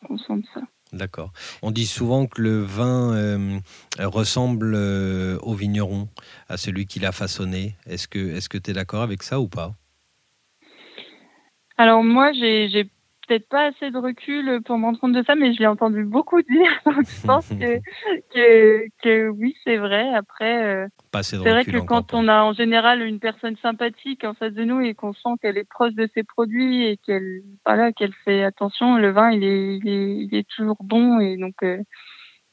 qu'on sente ça. D'accord. On dit souvent que le vin euh, ressemble au vigneron, à celui qui l'a façonné. Est-ce que est-ce que tu es d'accord avec ça ou pas? Alors moi, j'ai peut-être pas assez de recul pour me rendre compte de ça, mais je l'ai entendu beaucoup dire. Donc je pense que, que, que oui, c'est vrai. Après, euh, c'est vrai que quand on a en général une personne sympathique en face de nous et qu'on sent qu'elle est proche de ses produits et qu'elle voilà, qu'elle fait attention, le vin il est, il est, il est toujours bon et donc euh,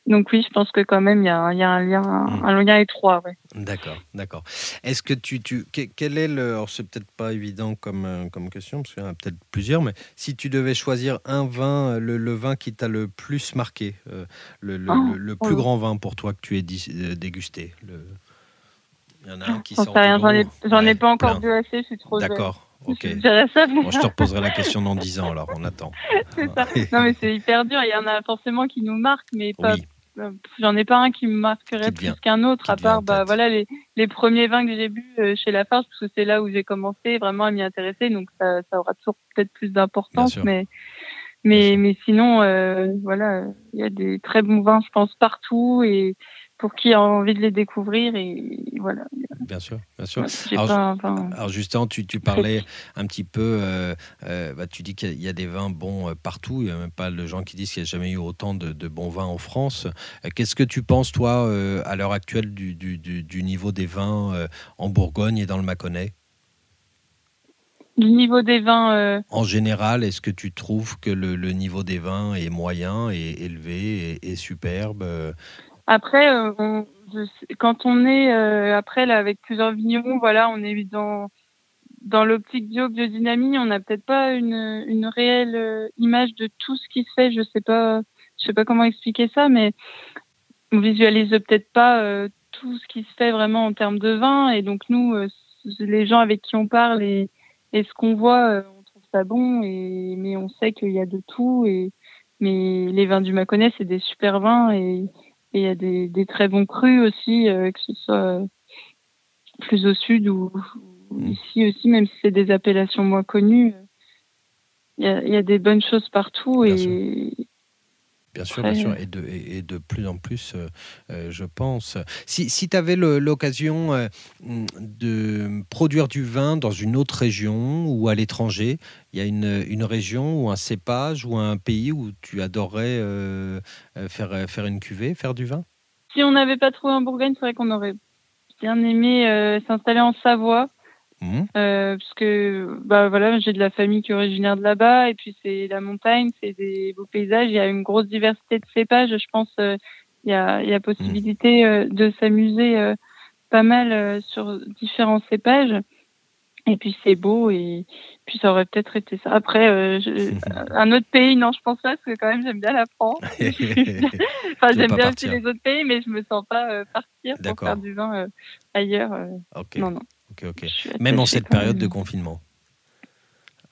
donc oui, je pense que quand même il y a, y a un lien, un lien étroit. Ouais. D'accord, d'accord. Est-ce que tu, tu, quel est le, alors c'est peut-être pas évident comme euh, comme question parce qu'il y en a peut-être plusieurs, mais si tu devais choisir un vin, le, le vin qui t'a le plus marqué, euh, le, le, oh, le, plus oh. grand vin pour toi que tu aies euh, dégusté, il y en a un qui sort. J'en ai, j'en ai pas encore bu assez, je suis trop. D'accord. Ok. je te reposerai la question dans 10 ans, alors on attend. c'est ça. Non, mais c'est hyper dur. Il y en a forcément qui nous marquent, mais pas, euh, j'en ai pas un qui me marquerait plus qu'un autre, à part bah, voilà, les, les, premiers vins que j'ai bu euh, chez Lafarge, parce que c'est là où j'ai commencé vraiment à m'y intéresser, donc ça, ça aura toujours peut-être plus d'importance. Mais, mais, mais sinon, euh, voilà, il y a des très bons vins, je pense, partout. Et pour qui a envie de les découvrir et voilà. Bien sûr, bien sûr. alors, justement, tu, tu, parlais un petit peu, euh, euh, bah, tu dis qu'il y a des vins bons euh, partout, il n'y a même pas de gens qui disent qu'il n'y a jamais eu autant de, bons vins en France. Qu'est-ce que tu penses, toi, à l'heure actuelle, du, du, du, niveau des vins en Bourgogne et dans le Mâconnais? Du niveau des vins En général, est-ce que tu trouves que le, le, niveau des vins est moyen, et élevé, et, superbe après, euh, quand on est euh, après là avec plusieurs vignerons, voilà, on est dans dans l'optique bio biodynamie, on n'a peut-être pas une, une réelle euh, image de tout ce qui se fait. Je sais pas, je sais pas comment expliquer ça, mais on visualise peut-être pas tout ce qui se fait vraiment en termes de vin. Et donc nous, les gens avec qui on parle et, et ce qu'on voit, on trouve ça bon. Et mais on sait qu'il y a de tout. Et mais les vins du Mâconnais, c'est des super vins et et il y a des, des, très bons crus aussi, euh, que ce soit plus au sud ou, mm. ici aussi, même si c'est des appellations moins connues. Il y a, y a, des bonnes choses partout et, Bien sûr, bien sûr, et de, et de plus en plus, euh, euh, je pense. Si, si tu avais l'occasion euh, de produire du vin dans une autre région ou à l'étranger, il y a une, une, région ou un cépage ou un pays où tu adorerais faire, faire une cuvée, faire du vin? Si on n'avait pas trouvé en Bourgogne, c'est vrai qu'on aurait bien aimé s'installer en Savoie. Mmh. Euh, parce que bah voilà, j'ai de la famille qui est originaire de là-bas et puis c'est la montagne, c'est des beaux paysages. Il y a une grosse diversité de cépages. Je pense euh, il y a, y a possibilité mmh. euh, de s'amuser pas mal sur différents cépages. Et puis c'est beau et puis ça aurait peut-être été ça. Après, un autre pays, non, je pense pas parce que quand même j'aime bien la France. enfin, j'aime bien aussi les autres pays, mais je me sens pas partir pour faire du vin ailleurs. Non, non. Même en cette période de confinement.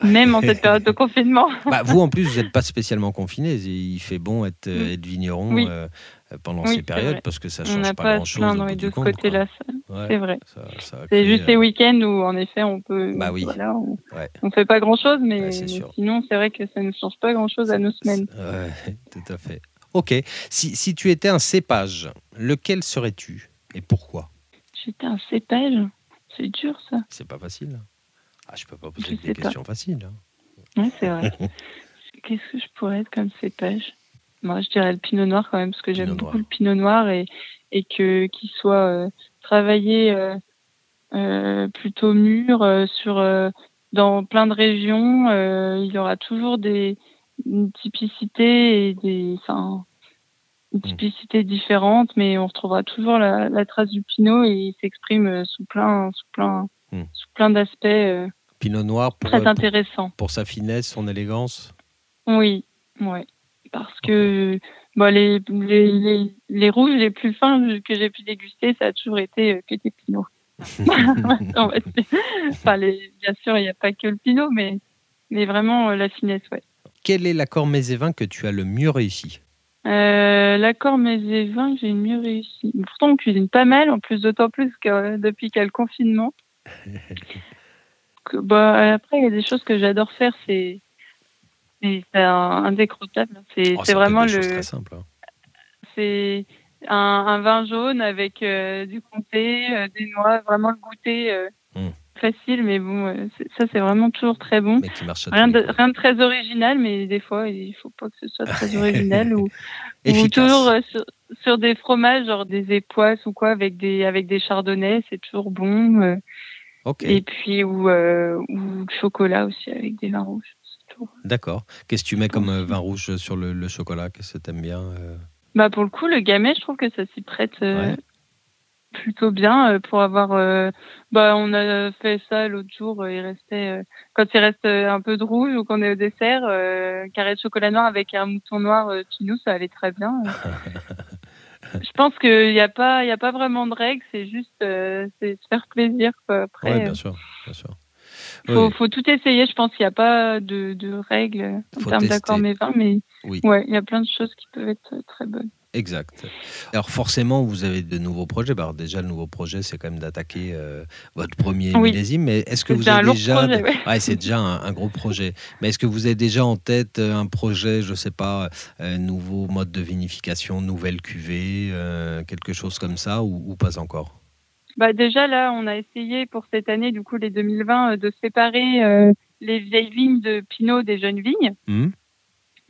Même en cette période de confinement. bah, vous, en plus, vous n'êtes pas spécialement confinés. Il fait bon être, mm. être vigneron euh, pendant ces périodes parce que ça ne change pas, grand-chose. On n'a pas de ce côté-là. c'est vrai. c'est juste les euh, week-ends où, en effet, on peut. Bah oui. on ne fait pas grand-chose, mais, sinon, c'est vrai que ça ne change pas grand-chose à nos semaines. tout à fait. Ok. Si, si tu étais un cépage, lequel serais-tu et pourquoi? J'étais un cépage? C'est dur ça. C'est pas facile. Ah, je peux pas poser des questions faciles. Hein. Oui, c'est vrai. Qu'est-ce que je pourrais être comme cépage? Moi, je dirais le pinot noir quand même, parce que j'aime beaucoup le pinot noir et, et que qu'il soit euh, travaillé euh, euh, plutôt mûr sur dans plein de régions. il y aura toujours des une typicité et des, enfin, une mm. typicité différente, mais on retrouvera toujours la, trace du pinot et il s'exprime euh, sous plein, sous plein, mm. sous plein d'aspects. Euh, pinot noir pour, très euh, intéressant. Pour, sa finesse, son élégance? Oui, ouais, parce que bah, les, les, les, rouges les plus fins que j'ai pu déguster, ça a toujours été que des pinots. enfin, bien sûr, il n'y a pas que le pinot, mais, mais vraiment la finesse, ouais. Quel est l'accord mésévin que tu as le mieux réussi? Euh, L'accord mes vins, j'ai mieux réussi. Pourtant, on cuisine pas mal, en plus d'autant plus que euh, depuis qu'il y a le confinement. bah, après, il y a des choses que j'adore faire, c'est c'est indécrottable. C'est oh, vraiment le. Hein. C'est un, vin jaune avec euh, du comté, euh, des noix, vraiment le goûter. Hum facile, mais bon, euh, ça c'est vraiment toujours très bon. rien, de, rien, de, très original, mais des fois il faut pas que ce soit très original ou, ou toujours euh, sur, des fromages, genre des époisses ou quoi, avec des avec des chardonnays, c'est toujours bon. Euh. Et puis ou, ou chocolat aussi avec des vins rouges. D'accord. Qu'est-ce que tu mets comme vin rouge sur le, chocolat? Qu'est-ce que tu aimes bien Bah pour le coup, le gamay, je trouve que ça s'y prête plutôt bien pour avoir. bah on a fait ça l'autre jour. il restait quand il reste un peu de rouge ou qu'on est au dessert, carré de chocolat noir avec un mouton noir nous ça allait très bien. je pense qu'il n'y a pas, il a pas vraiment de règles. C'est juste, c'est se faire plaisir. Après, bien sûr, bien sûr. Faut, faut tout essayer. Je pense qu'il n'y a pas de, de règles en termes d'accord mes vins, mais ouais, il y a plein de choses qui peuvent être très bonnes. Exact. Alors forcément, vous avez de nouveaux projets. Alors déjà, le nouveau projet, c'est quand même d'attaquer euh, votre premier millésime. Mais est-ce que vous avez déjà... Ouais. c'est déjà un, gros projet. Mais est-ce que vous avez déjà en tête euh, un projet, je ne sais pas, un euh, nouveau mode de vinification, nouvelle cuvée, quelque chose comme ça, ou pas encore? Bah déjà là, on a essayé pour cette année, du coup les 2020, euh, de séparer les vieilles vignes de Pinot des jeunes vignes. Mmh.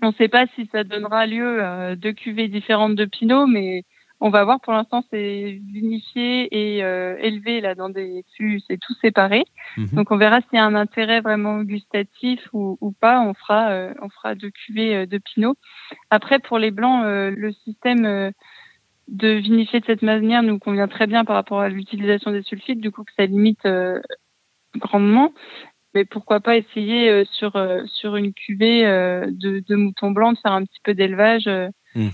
On ne sait pas si ça donnera lieu à deux cuvées différentes de Pinot, mais on va voir. Pour l'instant, c'est vinifié et euh, élevé là dans des fûts, c'est tout séparé. Mmh. Donc on verra s'il y a un intérêt vraiment gustatif ou, ou pas. On fera, on fera deux cuvées de Pinot. Après, pour les blancs, le système de vinifier de cette manière nous convient très bien par rapport à l'utilisation des sulfites, du coup que ça limite euh, grandement. Mais pourquoi pas essayer euh, sur, euh, sur une cuvée de, de moutons blancs de faire un petit peu d'élevage hmm.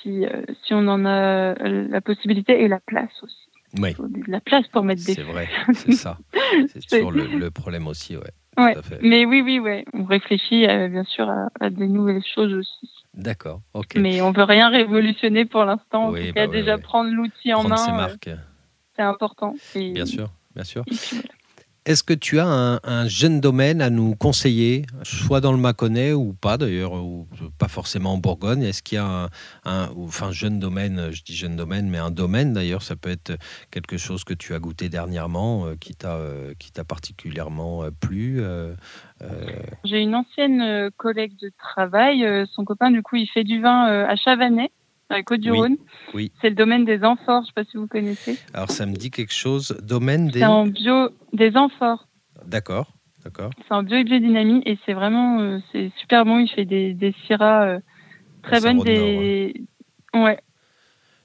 si, si on en a la possibilité et la place aussi. Oui. Il faut de la place pour mettre des. C'est vrai, c'est ça. C'est toujours le, le, problème aussi, ouais. ouais. Mais oui, oui, ouais. On réfléchit bien sûr à, à, des nouvelles choses aussi. D'accord, ok. Mais on veut rien révolutionner pour l'instant. Oui, en tout cas, bah déjà prendre l'outil en main, euh, c'est important. Bien sûr, bien sûr. Est-ce que tu as un, jeune domaine à nous conseiller, soit dans le Mâconnais ou pas d'ailleurs, ou pas forcément en Bourgogne? Est-ce qu'il y a un, enfin jeune domaine, je dis jeune domaine, mais un domaine d'ailleurs, ça peut être quelque chose que tu as goûté dernièrement, euh, qui t'a euh, qui t'a particulièrement euh, plu J'ai une ancienne collègue de travail, son copain du coup il fait du vin à Chavanais dans Côte-du-Rhône. Oui, C'est le domaine des amphores, je ne sais pas si vous connaissez. Alors ça me dit quelque chose. Domaine des. C'est en bio des amphores. D'accord, d'accord. C'est en bio et biodynamie et c'est vraiment euh, c'est super bon. Il fait des, des syrahs euh, très bonnes. Des... Ouais.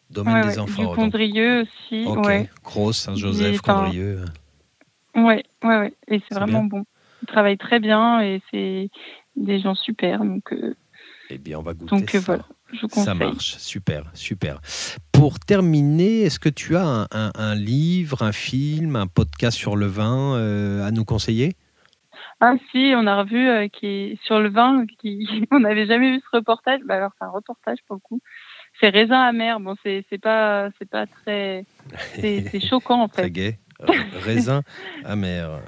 Domaine des amphores. Du Condrieux aussi. Ok. Ouais. Gros, Saint-Joseph, Condrieux. Ouais, ouais, ouais. Et c'est vraiment bon. Il travaille très bien et c'est des gens super. Donc. Euh... Eh bien, on va goûter. Donc ça. voilà. Ça marche, super, super. Pour terminer, est-ce que tu as un, livre, un film, un podcast sur le vin euh, à nous conseiller? Ah si, on a revu euh, qui sur le vin, qui, on n'avait jamais vu ce reportage. Bah alors c'est un reportage pour le coup. C'est raisin amer. Bon, c'est pas c'est pas très c'est choquant en fait. Très gay. Raisin amer.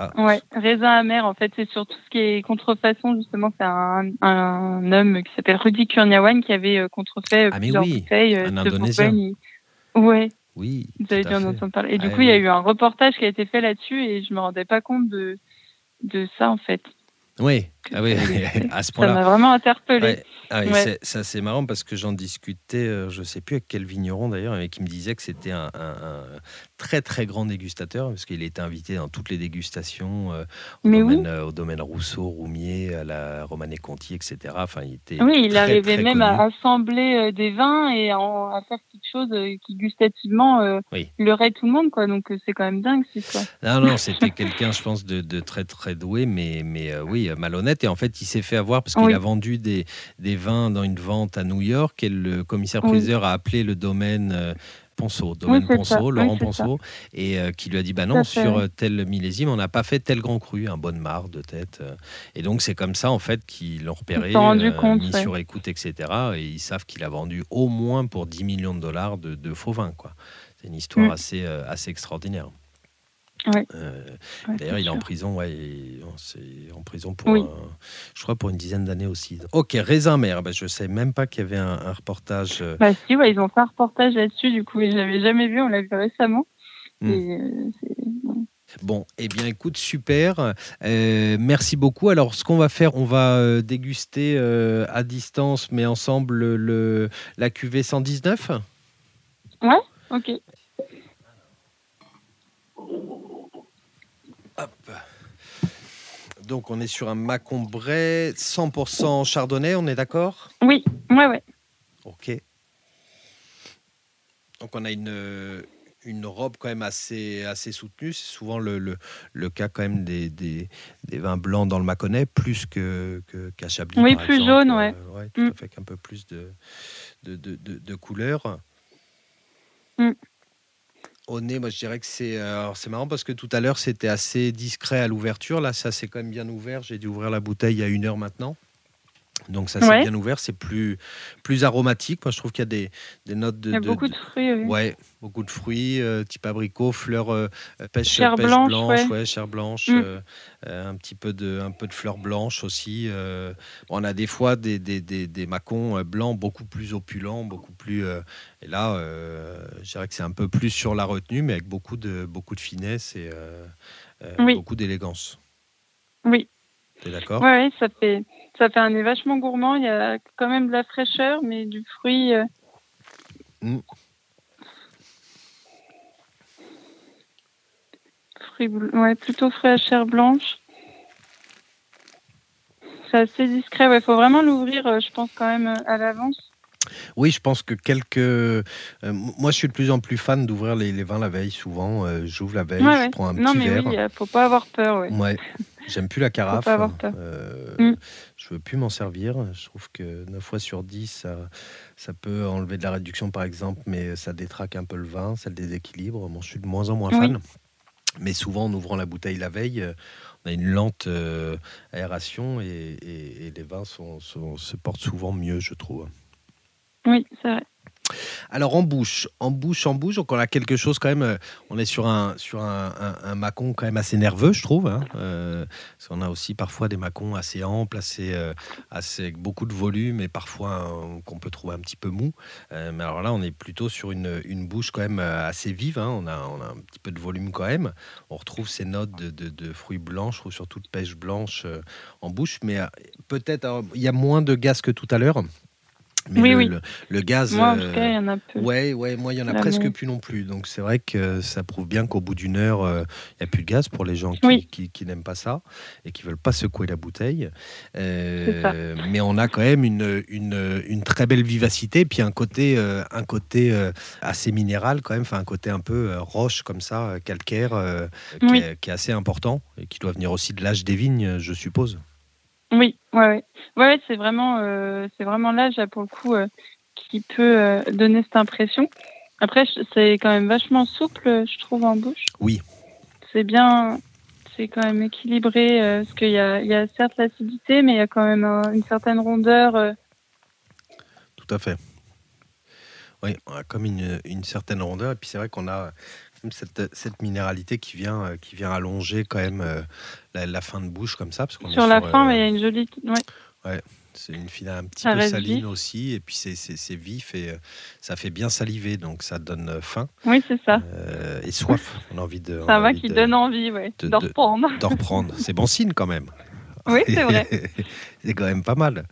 Ah. Ouais, raisin amer, en fait, c'est sur tout ce qui est contrefaçon, justement. C'est un, un, homme qui s'appelle Rudy Kurniawan qui avait euh, contrefait euh, ah, plusieurs oui. bouteilles euh, un de Indonésien. Ouais. Oui. Vous avez dû en entendre parler. Et du ah coup, il y a eu un reportage qui a été fait là-dessus et je me rendais pas compte de, de ça, en fait. Oui, ah oui, à ce point-là. Ça m'a vraiment interpellé. Ah ça c'est marrant parce que j'en discutais, euh, je ne sais plus avec quel vigneron d'ailleurs, mais qui me disait que c'était un, très très grand dégustateur parce qu'il était invité dans toutes les dégustations euh, au, domaine, euh, au, domaine, Rousseau, Roumier, à la Romanée Conti, etc. Enfin, il était oui, il arrivait même à assembler des vins et à, faire quelque chose qui gustativement oui. leurrait tout le monde, quoi. Donc c'est quand même dingue, c'est ça. Non, non, c'était quelqu'un, je pense, de, très très doué, mais, mais oui, malhonnête. Et en fait, il s'est fait avoir parce qu'il a vendu des, des vins dans une vente à New York et le commissaire-priseur a appelé le domaine. Euh, Ponceau, domaine Ponceau, Laurent Ponceau, et euh, qui lui a dit bah non, sur euh, tel millésime, on n'a pas fait tel grand cru, un bonne marre de tête. et donc c'est comme ça en fait qu'ils l'ont repéré, mis sur écoute, etc. Et ils savent qu'il a vendu au moins pour 10 millions de dollars de, faux vins. Quoi. C'est une histoire mm. assez, assez extraordinaire. Euh, d'ailleurs, il est en prison, ouais, c'est en prison pour, je crois, pour une dizaine d'années aussi. Ok, raisin mère, bah, je sais même pas qu'il y avait un, reportage. Euh. Bah si, ils ont fait un reportage là-dessus, du coup, et je l'avais jamais vu, on l'a vu récemment. Hmm. Euh, bon, eh bien, écoute, super. merci beaucoup. Alors, ce qu'on va faire, on va déguster à distance, mais ensemble, le, la cuvée 119. Ouais, ok. Donc on est sur un Macombray 100% chardonnay, on est d'accord? Oui, ouais, ouais. Ok. Donc on a une, une robe quand même assez, assez soutenue. C'est souvent le, le, le, cas quand même des, des, des, vins blancs dans le Mâconnais, plus que, qu'à Chablis. Oui, plus jaune, ouais. Euh, ouais tout mm. à fait, avec un peu plus de, de, de, de couleur. Mm. Au nez, moi je dirais que c'est. Alors c'est marrant parce que tout à l'heure c'était assez discret à l'ouverture. Là, ça c'est quand même bien ouvert. J'ai dû ouvrir la bouteille il y a une heure maintenant. Donc ça c'est bien ouvert, c'est plus, plus aromatique. Moi je trouve qu'il y a des, des notes de... Il y a beaucoup de, fruits. Oui. Ouais, beaucoup de fruits, euh, type abricot, fleurs, euh, pêche, chair pêche blanche, blanche ouais. chair blanche, mm. euh, euh, un petit peu de, un peu de fleurs blanches aussi. Euh. on a des fois des, des, des, des, macons blancs beaucoup plus opulents, beaucoup plus... et là, je dirais que c'est un peu plus sur la retenue, mais avec beaucoup de, beaucoup de finesse et oui. beaucoup d'élégance. Oui. T'es d'accord? Oui, ça fait... Ça fait un nez vachement gourmand. Il y a quand même de la fraîcheur, mais du fruit. Euh... Mm. Fruit, ouais, plutôt frais à chair blanche. C'est assez discret. Il ouais, faut vraiment l'ouvrir, euh, je pense, quand même euh, à l'avance. Oui, je pense que quelques. Euh, moi, je suis de plus en plus fan d'ouvrir les, les, vins la veille. Souvent, euh, j'ouvre la veille, ouais, je prends un non, petit mais verre. Oui, il faut pas avoir peur. Ouais. ouais. J'aime plus la carafe. Faut pas avoir peur. Euh, Mm. Je veux plus m'en servir. Je trouve que 9 fois sur 10, ça, ça peut enlever de la réduction, par exemple, mais ça détraque un peu le vin, ça le déséquilibre. Bon, je suis de moins en moins Oui. fan. Mais souvent, en ouvrant la bouteille la veille, euh, on a une lente euh, aération et, et- et les vins sont- sont- se portent souvent mieux, je trouve. Oui, c'est vrai. Alors en bouche, en bouche, en bouche, donc on a quelque chose quand même. euh, On est sur un sur un, macon quand même assez nerveux, je trouve. Hein, euh, parce qu'on a aussi parfois des macons assez amples, assez euh, assez beaucoup de volume et parfois qu'on peut trouver un petit peu mou. Mais alors là, on est plutôt sur une, une bouche quand même assez vive. hein, On a on a un petit peu de volume quand même. On retrouve ces notes de, de, de fruits blancs, je trouve surtout de pêche blanche en bouche, mais peut-être il y a moins de gaz que tout à l'heure. Mais Oui, le, oui. le- le gaz. Moi, en euh, tout cas, il y en a peu. Ouais, ouais, moi, il y en a Là, presque plus non plus. Donc, c'est vrai que ça prouve bien qu'au bout d'une heure, euh, il n'y a plus de gaz pour les gens qui, Oui. qui, qui n'aiment pas ça et qui veulent pas secouer la bouteille. Euh, mais on a quand même une, une, une très belle vivacité, puis un côté, euh, un côté euh, assez minéral quand même, enfin un côté un peu euh, roche comme ça, euh, calcaire, euh, qui, est, qui est assez important et qui doit venir aussi de l'âge des vignes, je suppose. Oui, ouais, ouais. C'est vraiment, euh, c'est vraiment l'âge, là, pour le coup, euh, qui peut euh, donner cette impression. Après, c'est quand même vachement souple, je trouve, en bouche. Oui. C'est bien, c'est quand même équilibré, parce qu'il y a, il y a certes l'acidité, mais il y a quand même un- une certaine rondeur. Tout à fait. Oui, on a comme une, une certaine rondeur. Et puis c'est vrai qu'on a cette, cette minéralité qui vient, euh, qui vient allonger quand même euh, la, la fin de bouche comme ça. Parce qu'on Sur la sur, fin, euh, mais il y a une jolie. Ouais. c'est une finale un petit Ça peu saline vif. aussi. Et puis c'est- c'est c'est vif et euh, ça fait bien saliver. Donc ça donne euh, faim Oui, c'est ça. euh, et soif. On a envie de. on C'est un a vin envie qui de- donne envie, ouais, de- de, de- reprendre. de reprendre. C'est bon signe quand même. Oui, c'est vrai. c'est quand même pas mal.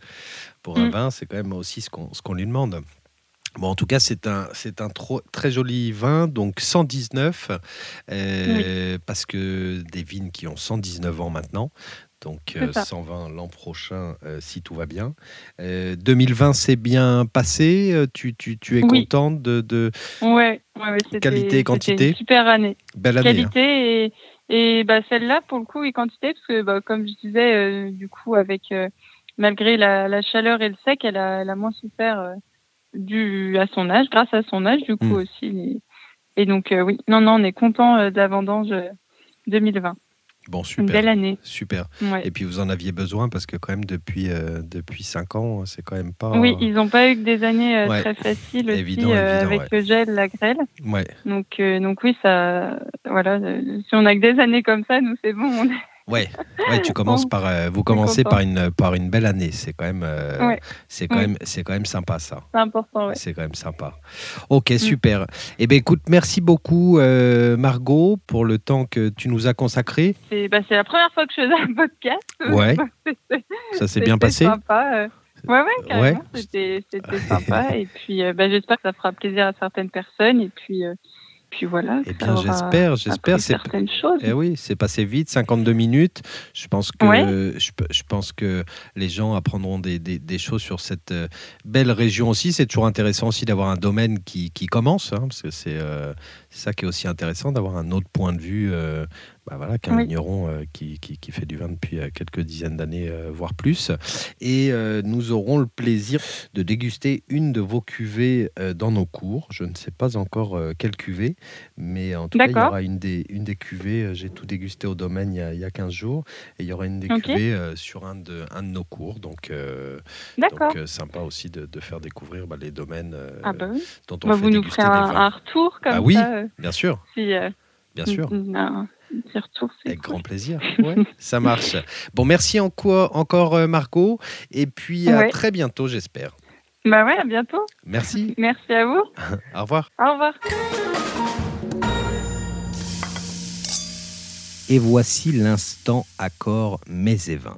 Pour un Mm. vin, c'est quand même aussi ce qu'on ce qu'on lui demande. Bon, en tout cas, c'est un, c'est un très joli vin, donc 119, euh, parce que des vignes qui ont 119 ans maintenant, donc euh, C'est ça. 120 l'an prochain, euh, si tout va bien. Euh, 2020 s'est bien passé, euh, tu, tu, tu es Oui. contente de, de Ouais, ouais, ouais, Qualité et quantité? une super année. belle année. hein. qualité et, et bah, celle-là pour le coup et quantité parce que bah, comme je disais euh, du coup avec euh, malgré la, la chaleur et le sec elle a, elle a moins souffert du à son âge grâce à son âge du coup Mm. aussi et, donc euh, oui non non on est content euh, de la vendange euh, 2020 Bon, une super. belle année Super. ouais. Et puis vous en aviez besoin parce que quand même depuis euh, depuis cinq ans, c'est quand même pas. oui ils n'ont pas eu que des années euh, Ouais. très faciles aussi Évident, évident, avec le gel la grêle donc donc oui ça voilà si on a que des années comme ça nous c'est bon on est Ouais, ouais, tu commences Bon, par, euh, vous commencez par une par une belle année. C'est quand même, euh, Ouais. c'est quand Oui. même, c'est quand même sympa ça. c'est important ouais. C'est quand même sympa. Ok, super. Eh bien, écoute, merci beaucoup euh, Margot pour le temps que tu nous as consacré. C'est bah, c'est la première fois que je faisais un podcast. Ouais. C'était- Ça s'est bien c'était passé. sympa. euh. Ouais, ouais, carrément. Ouais. C'était c'était sympa. Et puis, euh, bah, j'espère que ça fera plaisir à certaines personnes. Et puis, euh, puis voilà. Eh bien, j'espère, j'espère. C'est certaines choses. Eh oui, c'est passé vite, 52 minutes. Je pense que je, je, pense que les gens apprendront des, des, choses sur cette euh, belle région aussi. C'est toujours intéressant aussi d'avoir un domaine qui, qui commence, hein, parce que c'est ça qui est aussi intéressant d'avoir un autre point de vue euh, bah voilà, qu'un vigneron euh, qui, qui, fait du vin depuis euh, quelques dizaines d'années, voire plus. Et nous aurons le plaisir de déguster une de vos cuvées dans nos cours. Je ne sais pas encore quelle cuvée, mais en tout cas, il y aura une des, une des cuvées. J'ai tout dégusté au domaine il y, a, il y a 15 jours. Et il y aura une des cuvées sur un de, un de nos cours. Donc, donc sympa aussi de, de faire découvrir bah, les domaines ah bah dont on bah, fait vous nous ferez un, un, retour comme oui, bien sûr. Si, Bien sûr. Avec grand plaisir. ça marche. Bon, merci encore, encore euh, Marco. Et puis à très bientôt, j'espère. Bah ouais, à bientôt. Merci. Merci à vous. Au revoir. Au revoir. Et voici l'instant accord mets et vin.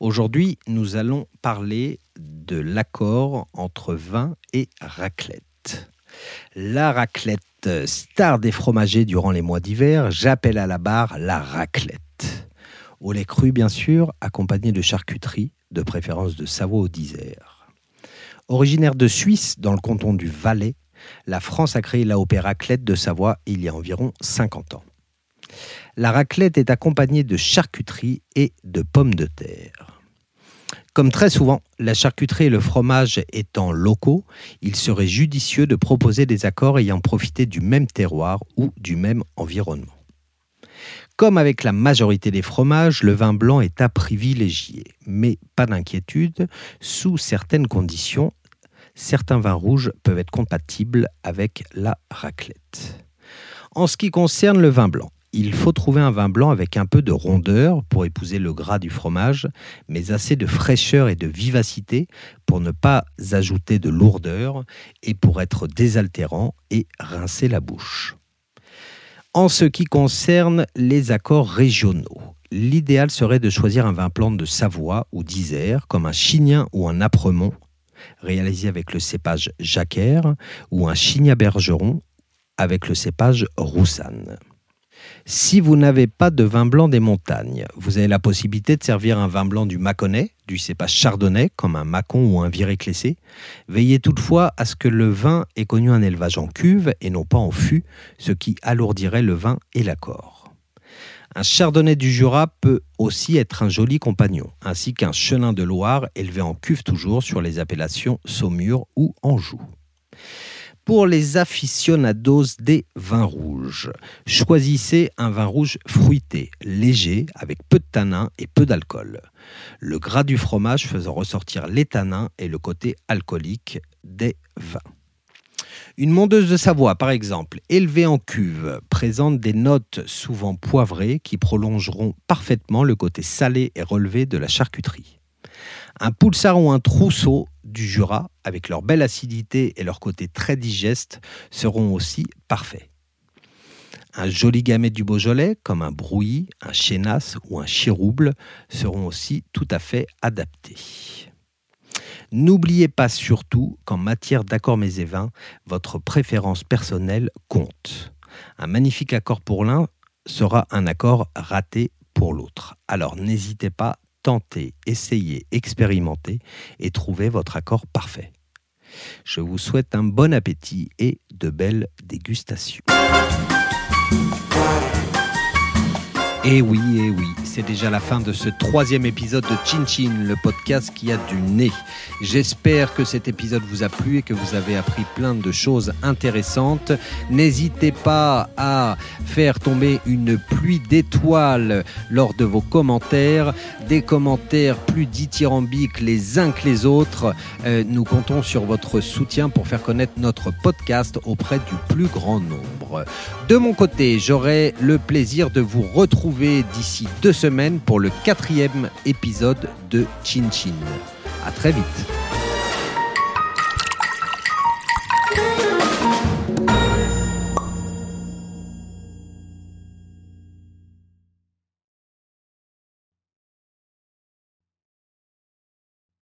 Aujourd'hui, nous allons parler de l'accord entre vin et raclette. La raclette star des fromagers durant les mois d'hiver, j'appelle à la barre la raclette. Au lait cru, bien sûr, accompagné de charcuterie, de préférence de Savoie ou d'Isère. Originaire de Suisse, dans le canton du Valais, la France a créé la raclette de Savoie il y a environ 50 ans. La raclette est accompagnée de charcuterie et de pommes de terre. Comme très souvent, la charcuterie et le fromage étant locaux, il serait judicieux de proposer des accords ayant profité du même terroir ou du même environnement. Comme avec la majorité des fromages, le vin blanc est à privilégier, mais pas d'inquiétude, sous certaines conditions, certains vins rouges peuvent être compatibles avec la raclette. En ce qui concerne le vin blanc, il faut trouver un vin blanc avec un peu de rondeur pour épouser le gras du fromage, mais assez de fraîcheur et de vivacité pour ne pas ajouter de lourdeur et pour être désaltérant et rincer la bouche. En ce qui concerne les accords régionaux, l'idéal serait de choisir un vin blanc de Savoie ou d'Isère, comme un Chignien ou un Apremont, réalisé avec le cépage Jacquère, ou un Chigna Bergeron avec le cépage Roussanne. Si vous n'avez pas de vin blanc des montagnes, vous avez la possibilité de servir un vin blanc du Mâconnais, du cépage chardonnay, comme un Mâcon ou un Viré-Clessé. Veillez toutefois à ce que le vin ait connu un élevage en cuve et non pas en fût, ce qui alourdirait le vin et l'accord. Un chardonnay du Jura peut aussi être un joli compagnon, ainsi qu'un chenin de Loire élevé en cuve toujours sur les appellations Saumur ou Anjou pour les aficionados des vins rouges. Choisissez un vin rouge fruité, léger, avec peu de tanins et peu d'alcool. Le gras du fromage faisant ressortir les tanins et le côté alcoolique des vins. Une mondeuse de Savoie, par exemple, élevée en cuve, présente des notes souvent poivrées qui prolongeront parfaitement le côté salé et relevé de la charcuterie. Un poulsard ou un trousseau du Jura, avec leur belle acidité et leur côté très digeste, seront aussi parfaits. Un joli gamet du Beaujolais, comme un Brouilly, un Chénas ou un Chirouble, seront aussi tout à fait adaptés. N'oubliez pas surtout qu'en matière d'accord mets votre préférence personnelle compte. Un magnifique accord pour l'un sera un accord raté pour l'autre. Alors n'hésitez pas tentez, essayez, expérimentez et trouvez votre accord parfait. Je vous souhaite un bon appétit et de belles dégustations. Et eh oui, et eh oui, c'est déjà la fin de ce troisième épisode de Chin Chin, le podcast qui a du nez. J'espère que cet épisode vous a plu et que vous avez appris plein de choses intéressantes. N'hésitez pas à faire tomber une pluie d'étoiles lors de vos commentaires, des commentaires plus dithyrambiques les uns que les autres. Euh, nous comptons sur votre soutien pour faire connaître notre podcast auprès du plus grand nombre. De mon côté, j'aurai le plaisir de vous retrouver d'ici deux semaines pour le quatrième épisode de Chin Chin. À très vite.